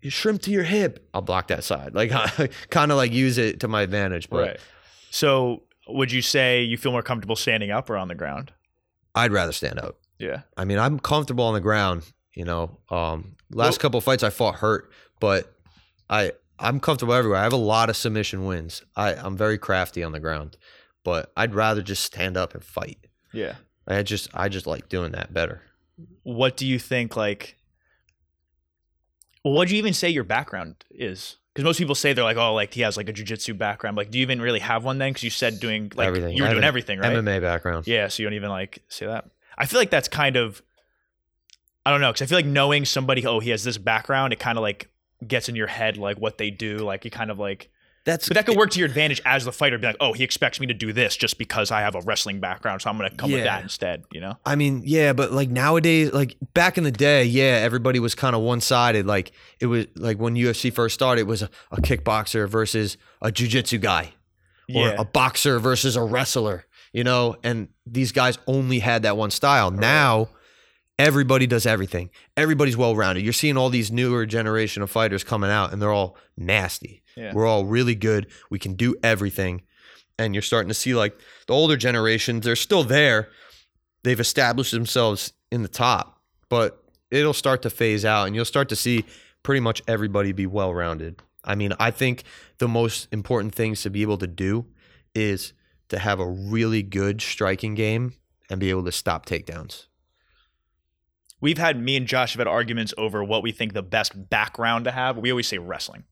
you shrimp to your hip. I'll block that side. Like kind of like use it to my advantage. But Right. So, would you say you feel more comfortable standing up or on the ground? I'd rather stand up. Yeah. I mean, I'm comfortable on the ground. You know, um, last Well- couple of fights I fought hurt, but I I'm comfortable everywhere. I have a lot of submission wins. I I'm very crafty on the ground, but I'd rather just stand up and fight. Yeah. I just I just like doing that better. What do you think? Like, what do you even say your background is? Because most people say they're like, oh, like he has like a jujitsu background. Like, do you even really have one then? Because you said doing like Everything. you were doing everything, right? MMA background. Yeah, so you don't even like say that. I feel like that's kind of I don't know, because I feel like knowing somebody, oh, he has this background, it kind of like gets in your head like what they do. Like it kind of like That's but that could work to your advantage as the fighter, be like, oh, he expects me to do this just because I have a wrestling background, so I'm gonna come with Yeah. that instead, you know? I mean, yeah, but like nowadays, like back in the day, yeah, everybody was kind of one sided. Like it was like when UFC first started, it was a, a kickboxer versus a jujitsu guy. or Yeah. a boxer versus a wrestler, you know, and these guys only had that one style. Now everybody does everything. Everybody's well rounded. You're seeing all these newer generation of fighters coming out and they're all nasty. Yeah. We're all really good. We can do everything. And you're starting to see like the older generations, they're still there. They've established themselves in the top, but it'll start to phase out and you'll start to see pretty much everybody be well rounded. I mean, I think the most important things to be able to do is to have a really good striking game and be able to stop takedowns. We've had me and Josh have had arguments over what we think the best background to have. We always say wrestling.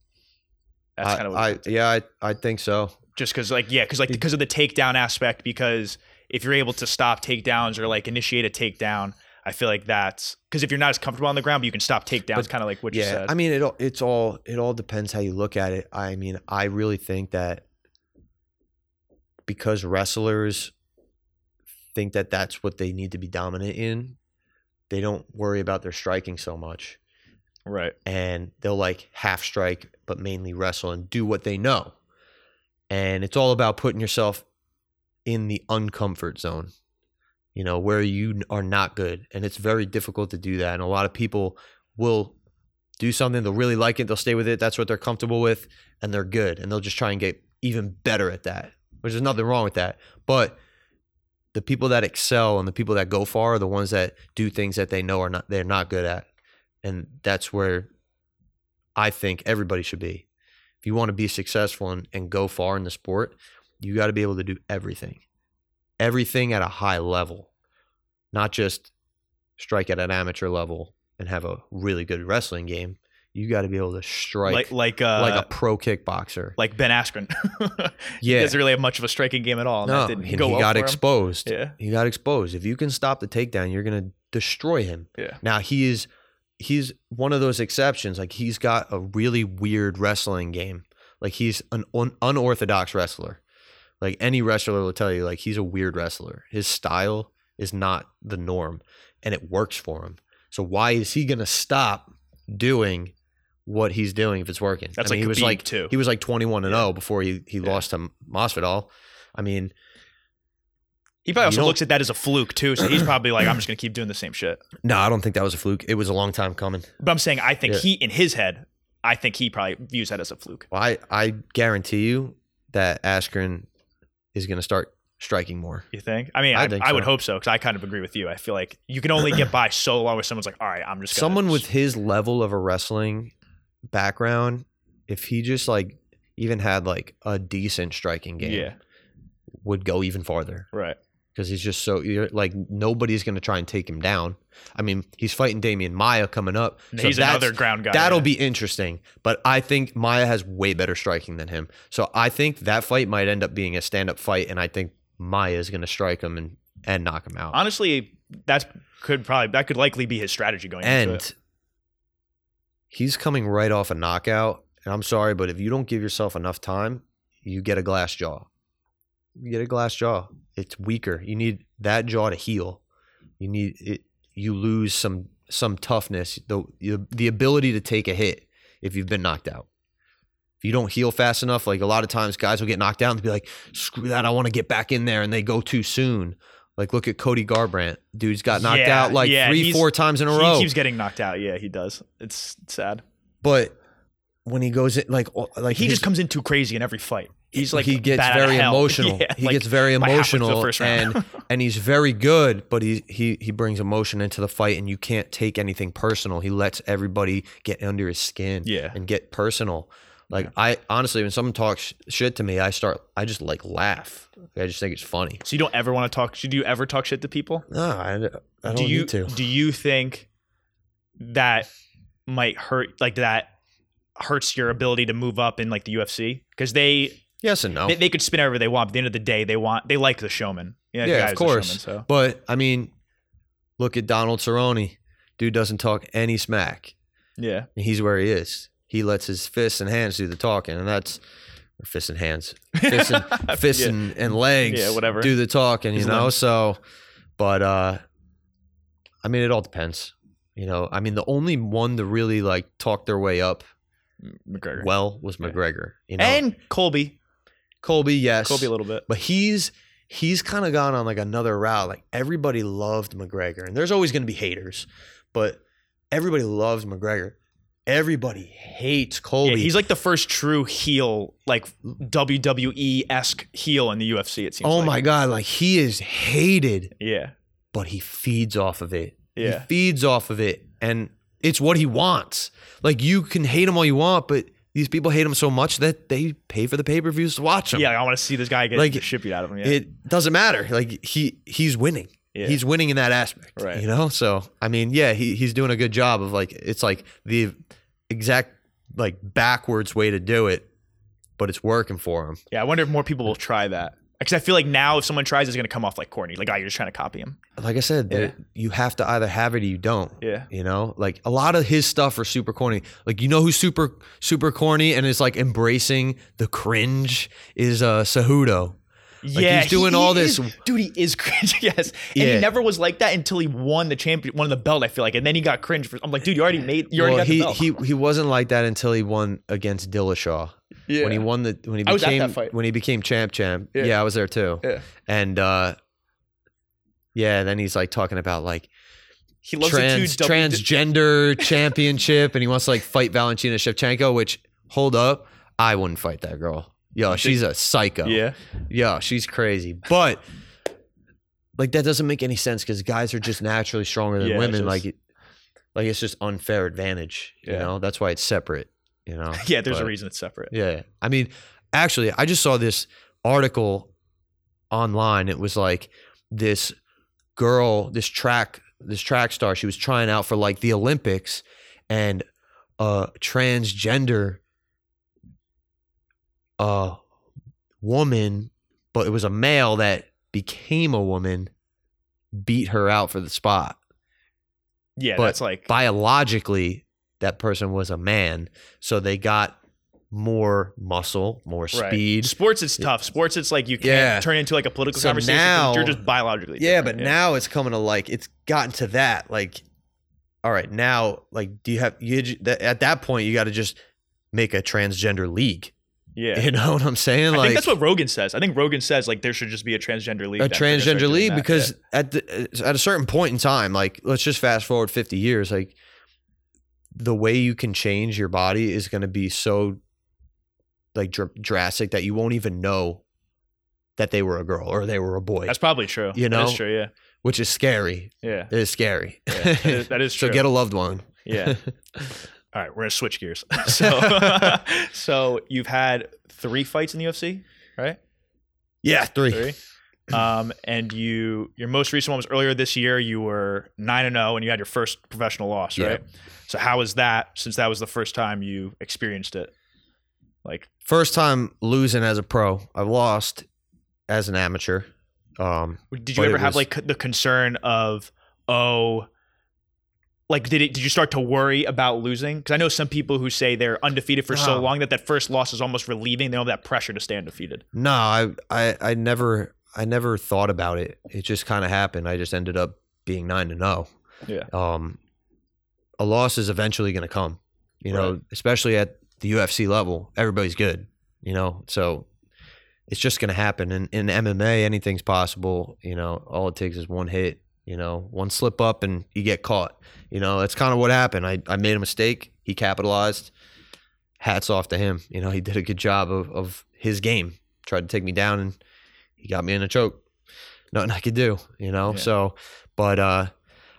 That's I, kind of what I yeah, I, I think so. just because like yeah because like because of the takedown aspect because if you're able to stop takedowns or like initiate a takedown i feel like that's because if you're not as comfortable on the ground but you can stop takedowns kind of like what you yeah, said I mean it. all- It's all it all depends how you look at it. I mean, I really think that because wrestlers think that that's what they need to be dominant in, they don't worry about their striking so much. right and they'll like half strike but mainly wrestle and do what they know. And it's all about putting yourself in the uncomfort zone. You know, where you are not good and it's very difficult to do that and a lot of people will do something they'll really like it, they'll stay with it, that's what they're comfortable with and they're good and they'll just try and get even better at that. Which is nothing wrong with that. But the people that excel and the people that go far are the ones that do things that they know are not they're not good at and that's where I think everybody should be. If you want to be successful and, and go far in the sport, you got to be able to do everything, everything at a high level, not just strike at an amateur level and have a really good wrestling game. You got to be able to strike like like uh, like a pro kickboxer. like Ben Askren. he Yeah. doesn't really have much of a striking game at all. and no, that didn't and go he well got for him. exposed. Yeah, He got exposed. If you can stop the takedown, you're gonna destroy him. yeah. Now he is he's one of those exceptions. Like he's got a really weird wrestling game. Like he's an un- unorthodox wrestler. Like any wrestler will tell you, like he's a weird wrestler. His style is not the norm, and it works for him. So why is he gonna stop doing what he's doing if it's working? That's I mean, like he was Khabib, like too. he was like twenty one and Yeah. zero before he he Yeah. lost to Masvidal. I mean, He probably also don't- looks at that as a fluke too. So he's probably like, I'm just gonna keep doing the same shit. no, I don't think that was a fluke. It was a long time coming. But I'm saying I think Yeah. he in his head, I think he probably views that as a fluke. Well, I, I guarantee you that Askren is going to start striking more. You think? I mean, I I, think I would so. hope so because I kind of agree with you. I feel like you can only get by so long where someone's like, all right, I'm just gonna Someone with his level of a wrestling background, if he just like even had like a decent striking game, yeah, would go even farther right. because he's just so you're, like nobody's to try and take him down. I mean, he's fighting Demian Maia coming up. And so he's another ground guy. That'll yeah. be interesting, but I think Maia has way better striking than him. So I think that fight might end up being a stand-up fight, and I think Maia is to strike him and and knock him out. honestly. That's could probably that could likely be his strategy going into and it. He's coming right off a knockout. And I'm sorry, but if you don't give yourself enough time, you get a glass jaw. You get a glass jaw. It's weaker. You need that jaw to heal. You need it. You lose some some toughness, the the ability to take a hit if you've been knocked out. If you don't heal fast enough, like a lot of times guys will get knocked out and be like, "Screw that! I want to get back in there," and they go too soon. Like look at Cody Garbrandt. Dude's got knocked Yeah, out like yeah, three, four times in a row. he keeps getting knocked out. Yeah, he does. It's sad. But when he goes in, like, like He his- just comes in too crazy in every fight. He's like he gets very emotional. Yeah, he like, gets very by halfway through the emotional, and and he's very good. But he he he brings emotion into the fight, and you can't take anything personal. He lets everybody get under his skin, Yeah. and get personal. Like I honestly, when someone talks shit to me, I start, I just like laugh. I just think it's funny. So you don't ever want to talk? Should you ever talk shit to people? No, I, I don't do you need to. do you think that might hurt like that hurts your ability to move up in like the UFC because they, Yes and no. they they could spin however they want. But at the end of the day, they want they like the showman. Yeah, the Yeah, guy of course. showman, so But I mean, look at Donald Cerrone. Dude doesn't talk any smack. yeah, And he's where he is. He lets his fists and hands do the talking, and that's or fists and hands, fists and fists Yeah. and, and legs, Yeah, whatever. do the talking. You His know, limbs. so, but uh, I mean, it all depends. You know, I mean, the only one to really like talk their way up McGregor well was Yeah. McGregor. You know, and Colby, Colby, yes, Colby a little bit. but he's he's kind of gone on like another route. Like everybody loved McGregor, and there's always going to be haters, but everybody loves McGregor. Everybody hates Colby. Yeah, he's like the first true heel, like WWE esque heel in the UFC. It seems. oh like. my god, like he is hated, Yeah, but he feeds off of it. Yeah. he feeds off of it, and it's what he wants. Like you can hate him all you want, but these people hate him so much that they pay for the pay per views to watch him. yeah. I want to see this guy get Like, the shit beat out of him. Yeah, It doesn't matter. Like he he's winning. Yeah. He's winning in that aspect. Right. You know? So I mean, yeah, he he's doing a good job of like it's like the exact like backwards way to do it, but it's working for him. yeah. I wonder if more people will try that because I feel like now if someone tries, it's gonna come off like corny. Like, oh, you're just trying to copy him. Like I said, Yeah. you have to either have it or you don't. Yeah. You know, like a lot of his stuff are super corny. Like you know who's super super corny and is like embracing the cringe is uh Cejudo. Yeah, he's doing he all is- this- dude. He is cringe. Yes, and Yeah. he never was like that until he won the champion, won the belt. I feel like, and then he got cringe. For, I'm like, dude, you already made. You already well, he the belt. he he wasn't like that until he won against Dillashaw. yeah. When he won the when he I was at became when he became champ champ. Yeah. Yeah, I was there too. Yeah. And uh yeah, then he's like talking about like He loves trans the two W- transgender championship and he wants to like fight Valentina Shevchenko, which hold up, I wouldn't fight that girl. Yo, she's a psycho. Yeah, Yeah, she's crazy. But like that doesn't make any sense because guys are just naturally stronger than Yeah, women. just- like it, like it's just unfair advantage. You Yeah. know, that's why it's separate. You know. yeah. There's a But- reason it's separate. Yeah. I mean, actually, I just saw this article online. It was like this girl, this track, this track star. She was trying out for like the Olympics, and a transgender, uh, woman, but it was a male that became a woman, beat her out for the spot. Yeah, But that's like Biologically, that person was a man, so they got more muscle, more right. speed. Sports, it's tough. Sports, it's like you can't Yeah. turn into like a political So conversation. now- you're just biologically. Yeah, but now it's coming to like it's gotten to that. Like, all right, now like, do you have you at that point you got to just make a transgender league? Yeah. You know what I'm saying? I like think that's what Rogan says. I think Rogan says like there should just be a transgender league. a then. They're gonna start transgender league that. because Yeah. at the uh, at a certain point in time, like let's just fast forward 50 years, like the way you can change your body is going to be so like dr- drastic that you won't even know that they were a girl or they were a boy, that's probably true. You That is know? true. Yeah, which is scary. yeah, It is scary. Yeah, that is- that is so get a loved one. yeah. All right, we're gonna switch gears. So, so you've had three fights in the UFC, right? Yeah, three. Three. Um, and you, your most recent one was earlier this year. You were nine and zero, and you had your first professional loss, Yeah. right? So how was that? Since that was the first time you experienced it, like First time losing as a pro. I lost as an amateur. Um, Did you ever have was- like the concern of, oh, like did it? Did you start to worry about losing? Because I know some people who say they're undefeated for so long that that first loss is almost relieving. They don't have that pressure to stay undefeated. No, I, I, I never, I never thought about it. It just kind of happened. I just ended up being nine to zero. Yeah. Um, a loss is eventually going to come. You know, Right. especially at the UFC level, everybody's good. You know, so it's just going to happen. And in MMA, anything's possible. You know, all it takes is one hit. You know, one slip up and you get caught. You know, that's kind of what happened. I, I made a mistake. He capitalized. Hats off to him. You know, he did a good job of, of his game. Tried to take me down and he got me in a choke. Nothing I could do, you know? Yeah. So, but uh,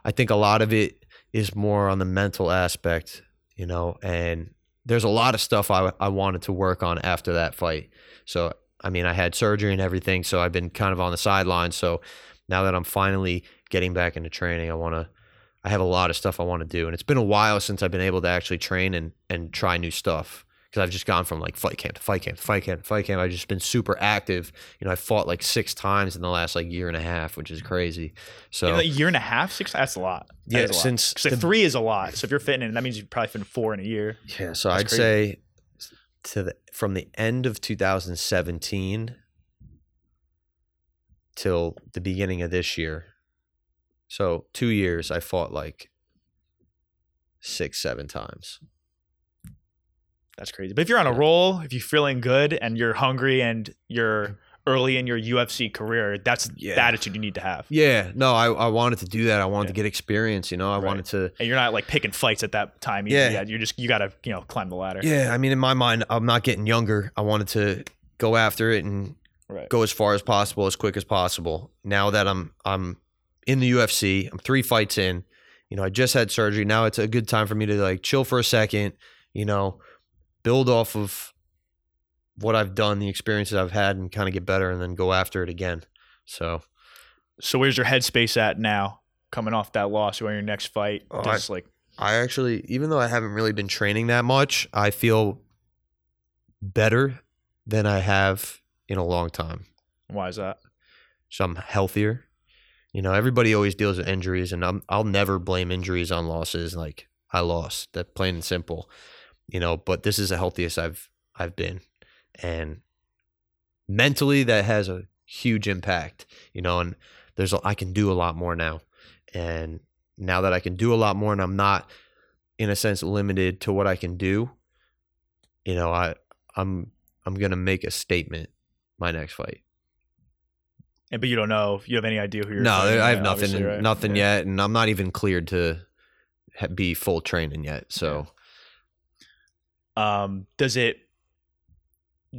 I think a lot of it is more on the mental aspect, you know, and there's a lot of stuff I, I wanted to work on after that fight. So, I mean, I had surgery and everything. So I've been kind of on the sidelines. So now that I'm finally getting back into training, I want to, I have a lot of stuff I want to do. And it's been a while since I've been able to actually train and, and try new stuff. Cause I've just gone from like fight camp to fight camp to fight camp to fight camp. I've just been super active. You know, I fought like six times in the last like year and a half, which is crazy. So a year and a half, six. That's a lot. That Yeah, a lot. since the- three is a lot. So if you're fitting in, that means you've probably in four in a year. Yeah, so That's I'd crazy. say to the from the end of 2017 till the beginning of this year. So 2 years I fought like 6 7 times. That's crazy. But if you're on a Yeah. roll, if you're feeling good and you're hungry and you're early in your UFC career, that's Yeah. the attitude you need to have. Yeah, no, I I wanted to do that. I wanted to get experience, you know. I Right. wanted to And you're not like picking fights at that time. Either. Yeah. Yeah. You're just you gotta you know climb the ladder. Yeah, I mean in my mind I'm not getting younger. I wanted to go after it and Right. go as far as possible, as quick as possible. Now that I'm I'm in the UFC, I'm three fights in. You know, I just had surgery. Now it's a good time for me to like chill for a second. You know, build off of what I've done, the experiences I've had, and kind of get better, and then go after it again. So So where's your headspace at now? Coming off that loss, or your next fight? Oh, just like I actually, even though I haven't really been training that much, I feel better than I have in a long time. why is that? so I'm healthier. You know, everybody always deals with injuries, and I'm I'll never blame injuries on losses. Like I lost, that plain and simple. You know, but this is the healthiest I've I've been, and mentally that has a huge impact. You know, and there's a, I can do a lot more now, and now that I can do a lot more, and I'm not in a sense limited to what I can do. You know, I I'm I'm gonna make a statement my next fight. And but you don't know if you have any idea who you're. No, fighting I have nothing, right? nothing Yeah. yet, and I'm not even cleared to be full training yet. So um does it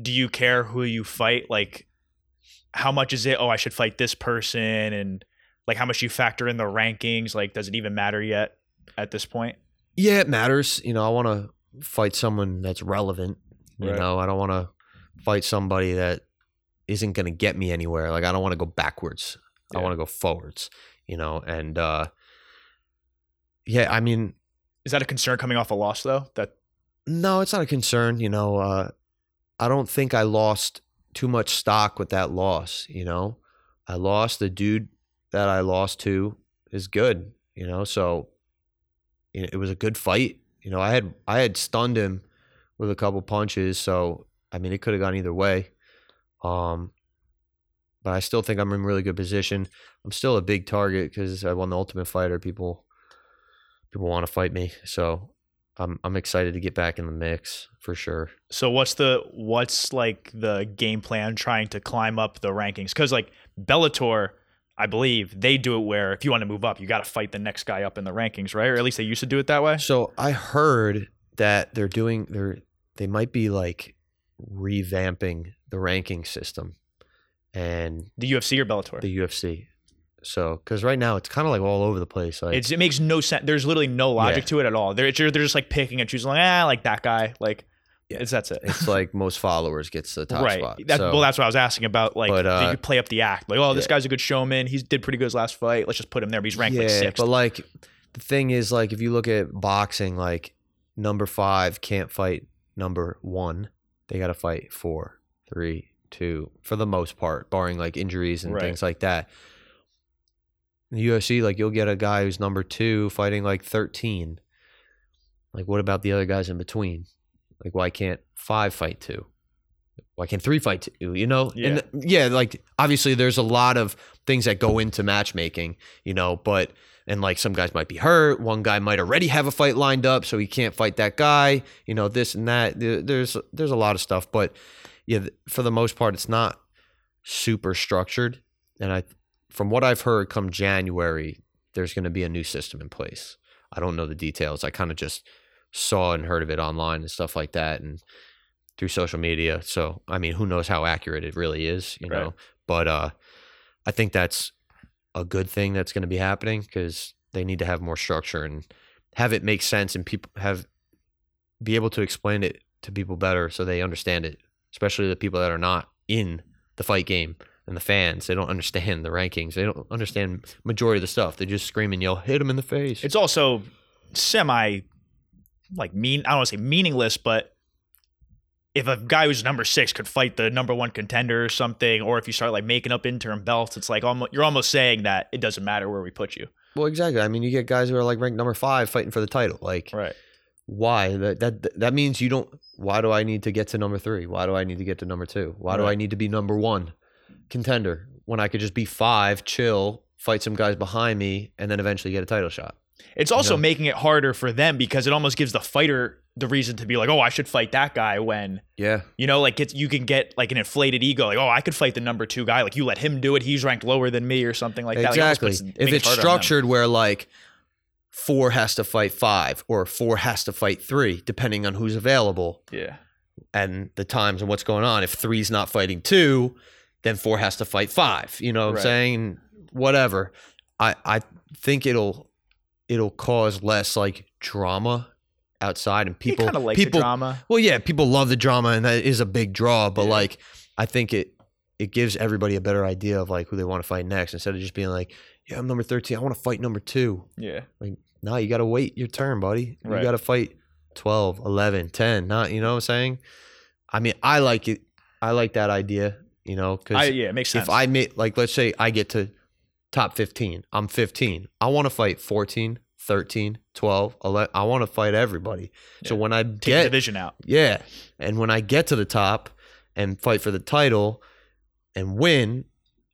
do you care who you fight like how much is it oh i should fight this person and like how much you factor in the rankings like does it even matter yet at this point yeah, it matters. You know, I want to fight someone that's relevant. You Right. know, I don't want to fight somebody that isn't going to get me anywhere. Like I don't want to go backwards. I want to go forwards, you know, and uh yeah, I mean, Is that a concern coming off a loss though? That no, it's not a concern, you know, uh I don't think I lost too much stock with that loss, you know. I lost the dude that I lost to is good, you know, so it it was a good fight. You know, I had I had stunned him with a couple punches, so I mean, it could have gone either way. Um, but I still think I'm in really good position. I'm still a big target because I won the Ultimate Fighter. People, people want to fight me, so I'm I'm excited to get back in the mix for sure. so what's the what's like the game plan trying to climb up the rankings? Because like Bellator, I believe they do it where if you want to move up, you got to fight the next guy up in the rankings, right? Or at least they used to do it that way. So I heard that they're doing they're they might be like revamping the ranking system and The UFC or Bellator? the UFC. So because right now it's kind of like all over the place. Like It's, it makes no sense. There's literally no logic Yeah. to it at all. They're they're just like picking and choosing. Like ah, like that guy. Like Yeah. it's that's it. it's like most followers gets the top right. spot. That, So- well, that's what I was asking about. Like, But, uh, do you play up the act? Like, oh, this yeah. guy's a good showman. He did pretty good his last fight. Let's just put him there. But he's ranked yeah, like sixth. but like the thing is, like if you look at boxing, like number five can't fight number one. They got to fight four, three, two, for the most part, barring like injuries and Right. things like that. In the UFC, like you'll get a guy who's number two fighting like thirteen. Like, what about the other guys in between? Like, why can't five fight two? Why can't three fight two? You know, and yeah, like obviously there's a lot of things that go into matchmaking, you know, but and like some guys might be hurt. One guy might already have a fight lined up, so he can't fight that guy. You know, this and that. There's there's a lot of stuff, but yeah, for the most part, it's not super structured. And I, from what I've heard, come January, there's going to be a new system in place. I don't know the details. I kind of just saw and heard of it online and stuff like that, and through social media. So I mean, who knows how accurate it really is, you Right. know? But uh, I think that's a good thing that's going to be happening because they need to have more structure and have it make sense and people have be able to explain it to people better so they understand it, especially the people that are not in the fight game and the fans. They don't understand the rankings. They don't understand majority of the stuff. They just scream and yell, "Hit them in the face!" it's also semi like mean. I don't want to say meaningless, but if a guy who's number six could fight the number one contender or something, or if you start like making up interim belts, it's like almost you're almost saying that it doesn't matter where we put you. well, exactly. I mean, you get guys who are like ranked number five fighting for the title. Like, Right. Why? That that that means you don't. Why do I need to get to number three? Why do I need to get to number two? Why do I need to be number one contender when I could just be five, chill, fight some guys behind me, and then eventually get a title shot? It's also know? making it harder for them because it almost gives the fighter the reason to be like, oh, I should fight that guy when Yeah, you know, like it's you can get like an inflated ego, like oh, I could fight the number two guy, like you let him do it, he's ranked lower than me or something like that. Like, exactly. puts- if it's harder on them. structured where like four has to fight five or four has to fight three, depending on who's available yeah, and the times and what's going on. If three's not fighting two, then four has to fight five. You know what Right. I'm saying? Whatever. I I think it'll it'll cause less like drama outside and people kind of like people the drama. well yeah people love the drama and that is a big draw but Yeah. like i think it it gives everybody a better idea of like who they want to fight next instead of just being like yeah i'm number 13 i want to fight number two Yeah, no you got to wait your turn buddy Right. you got to fight 12 11 10 not you know what i'm saying i mean i like it i like that idea you know because yeah, it makes sense. if i made like let's say i get to top 15 i'm 15 i want to fight 14 13 12 11 i want to fight everybody so when i take the get division out, yeah. And when I get to the top and fight for the title and win,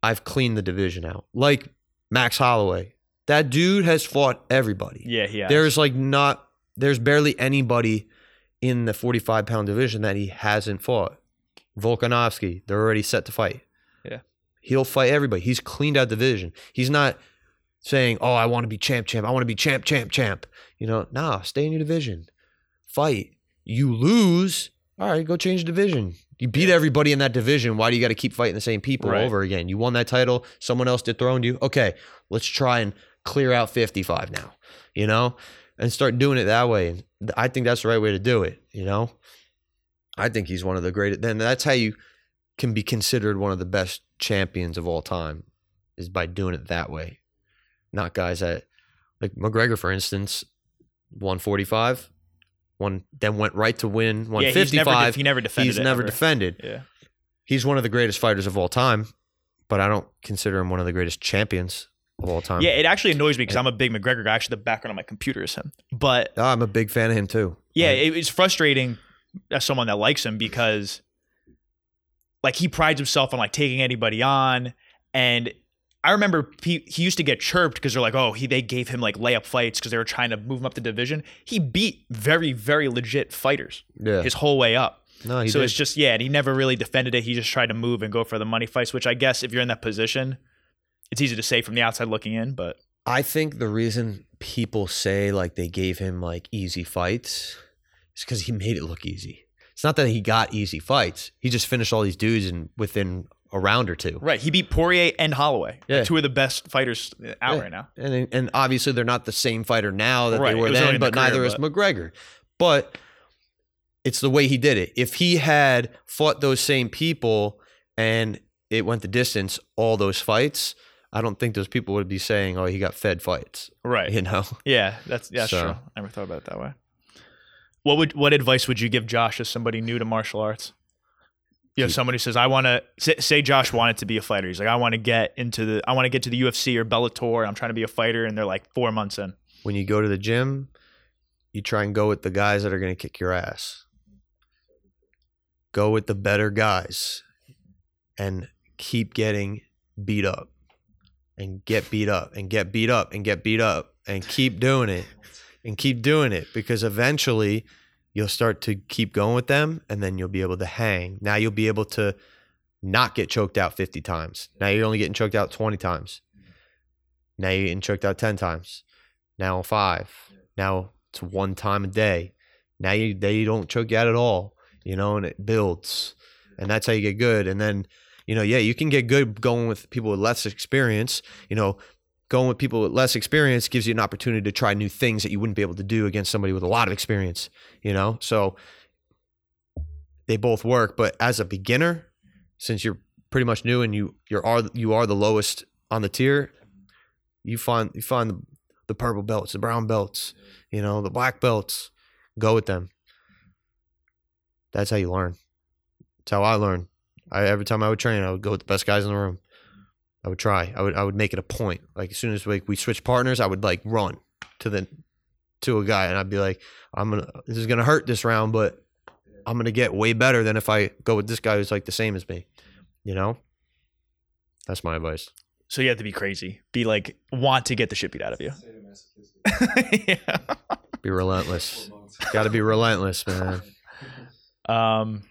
I've cleaned the division out. Like Max Holloway. That dude has fought everybody. yeah, yeah. There's like not there's barely anybody in the 45 pound division that he hasn't fought. Volkanovski, they're already set to fight. Yeah. He'll fight everybody. He's cleaned out the division. He's not saying, "Oh, I want to be champ, champ. I want to be champ, champ, champ." You know, nah, stay in your division. Fight. You lose, all right, go change division. You beat everybody in that division. Why do you got to keep fighting the same people Right. over again? You won that title. Someone else dethroned you. Okay, let's try and clear out 55 now, you know, and start doing it that way. And I think that's the right way to do it, you know. I think he's one of the greatest. Then that's how you can be considered one of the best champions of all time is by doing it that way. Not guys that like McGregor, for instance, 145, one then went right to win yeah, he's never, he never defended. he's never ever. defended. Yeah. He's one of the greatest fighters of all time, but I don't consider him one of the greatest champions of all time. Yeah, it actually annoys me because I'm a big McGregor guy. Actually, the background on my computer is him. But Oh, I'm a big fan of him too. yeah, it, it's frustrating as someone that likes him because, like, he prides himself on like taking anybody on, and I remember he, he used to get chirped because they're like, oh, he they gave him like layup fights because they were trying to move him up the division. He beat very very legit fighters yeah. his whole way up. no, he so did. it's just yeah, and he never really defended it. He just tried to move and go for the money fights, which I guess if you're in that position, it's easy to say from the outside looking in, but I think the reason people say like they gave him like easy fights is because he made it look easy. It's not that he got easy fights. He just finished all these dudes in within a round or two. right, he beat Poirier and Holloway, Yeah. two of the best fighters uh, out Yeah. right now. And and obviously they're not the same fighter now that Right, they were then, in the but neither career, is McGregor. But it's the way he did it. If he had fought those same people and it went the distance, all those fights, I don't think those people would be saying, "Oh, he got fed fights." Right. You know. Yeah, that's yeah, So- true. I never thought about it that way. What would what advice would you give Josh as somebody new to martial arts? You know, somebody says, "I want to." Say, say Josh wanted to be a fighter. He's like, "I want to get into the. I want to get to the UFC or Bellator. I'm trying to be a fighter." And they're like four months in. when you go to the gym, you try and go with the guys that are going to kick your ass. Go with the better guys and keep getting beat up and get beat up and get beat up and get beat up and keep doing it and keep doing it because eventually you'll start to keep going with them and then you'll be able to hang. Now you'll be able to not get choked out 50 times. Now you're only getting choked out 20 times. Now you're getting choked out 10 times now five. Now it's one time a day. Now you they don't choke you out at all, you know, and it builds, and that's how you get good. And then, you know, yeah, you can get good going with people with less experience. You know, going with people with less experience gives you an opportunity to try new things that you wouldn't be able to do against somebody with a lot of experience. You know, so they both work. But as a beginner, since you're pretty much new and you you're are you are the lowest on the tier, you find you find the the purple belts, the brown belts, you know, the black belts. Go with them. That's how you learn. That's how I learn. I every time I would train, I would go with the best guys in the room. I would try. I would I would make it a point. Like as soon as like we switch partners, I would like run to the to a guy and I'd be like, I'm gonna this is gonna hurt this round, but I'm gonna get way better than if I go with this guy who's like the same as me. You know? That's my advice. So you have to be crazy, be like want to get the shit beat out of you. yeah. Be relentless. Gotta be relentless, man. Um.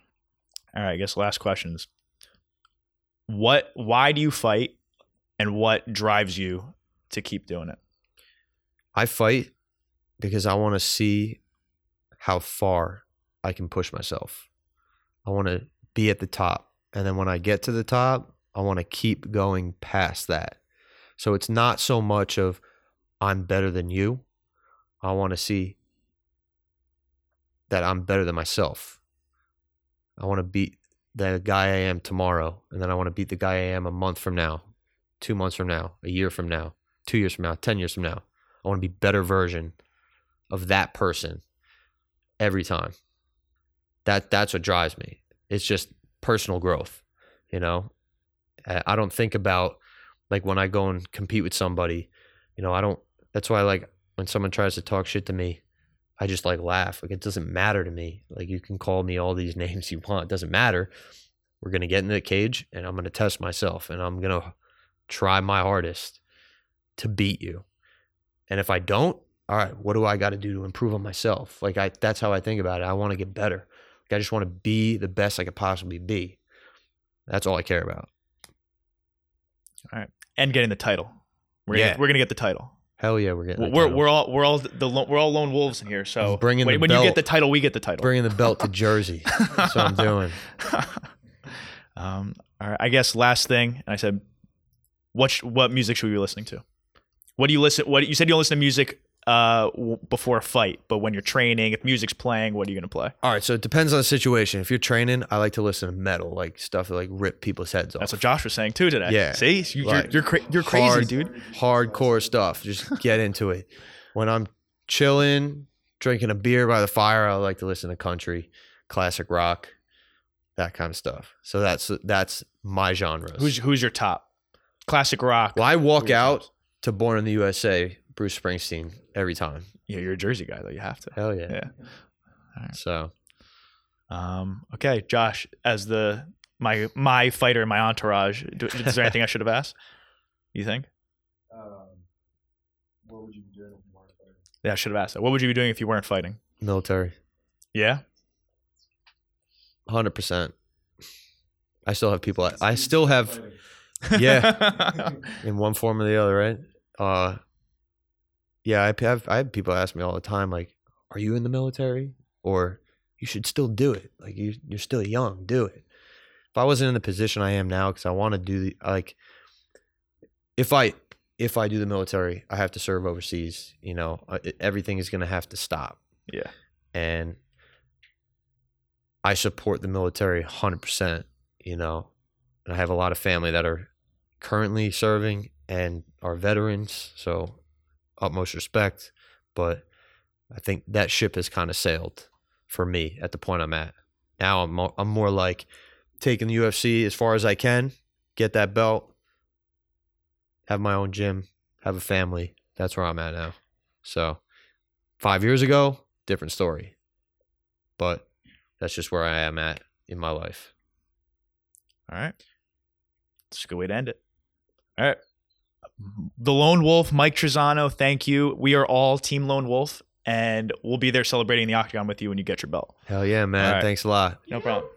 All right. I guess last questions. What? Why do you fight, and what drives you to keep doing it? I fight because I want to see how far I can push myself. I want to be at the top. And then when I get to the top, I want to keep going past that. So it's not so much of I'm better than you. I want to see that I'm better than myself. I want to beat the guy I am tomorrow. And then I want to beat the guy I am a month from now, two months from now, a year from now, two years from now, 10 years from now. I want to be better version of that person every time. That that's what drives me. It's just personal growth, you know. I don't think about like when I go and compete with somebody, you know, I don't that's why like when someone tries to talk shit to me, I just like laugh. Like it doesn't matter to me. Like you can call me all these names you want. It doesn't matter. We're gonna get in the cage and I'm gonna test myself and I'm gonna try my hardest to beat you. And if I don't, all right, what do I got to do to improve on myself? Like I that's how I think about it. I want to get better. Like I just want to be the best I could possibly be. That's all I care about. All right. And getting the title. We're gonna, Yeah. we're gonna get the title. Hell yeah, we're getting. We're we're all we're all the lo- we're all lone wolves in here. So I'm bringing when, the when you get the title, we get the title. bringing the belt to Jersey. That's what I'm doing. um, all right. I guess last thing, I said, what sh- what music should we be listening to? What do you listen? What you said you don't listen to music uh, w- before a fight, but when you're training, if music's playing, what are you gonna play? All right, so it depends on the situation. If you're training, I like to listen to metal, like stuff that like rip people's heads off. That's what Josh was saying too today. Yeah. See, you, Like, you're you're, cra- you're crazy, hard- dude. hardcore stuff. Just get into it. When I'm chilling, drinking a beer by the fire, I like to listen to country, classic rock, that kind of stuff. So that's that's my genres. Who's who's your top? Classic rock. well, I walk out to Born in the USA, Bruce Springsteen every time. Yeah, you're a Jersey guy though. You have to. Hell yeah. Yeah. So Um, okay, Josh, as the my my fighter, my entourage. do- Is there anything I should have asked? You think? Um, what would you be doing if you weren't fighting? Yeah, I should have asked that. What would you be doing if you weren't fighting? military, Yeah. hundred percent. I still have people. I, I still have Yeah. in one form or the other, right? Uh, yeah, I have I have people ask me all the time, like, "Are you in the military?" Or you should still do it. Like you, you're still young, do it. If I wasn't in the position I am now, because I want to do the like, if I if I do the military, I have to serve overseas. You know, everything is going to have to stop, yeah. and I support the military hundred percent. You know, and I have a lot of family that are currently serving and are veterans, so utmost respect. But I think that ship has kind of sailed for me at the point I'm at. Now I'm mo- I'm more like taking the UFC as far as I can, get that belt, have my own gym, have a family. That's where I'm at now. So five years ago, different story. But that's just where I am at in my life. All right. That's a good way to end it. All right. The Lone Wolf, Mike Trizano, thank you. We are all Team Lone Wolf, and we'll be there celebrating the Octagon with you when you get your belt. Hell yeah, man. Right. Thanks a lot. No problem.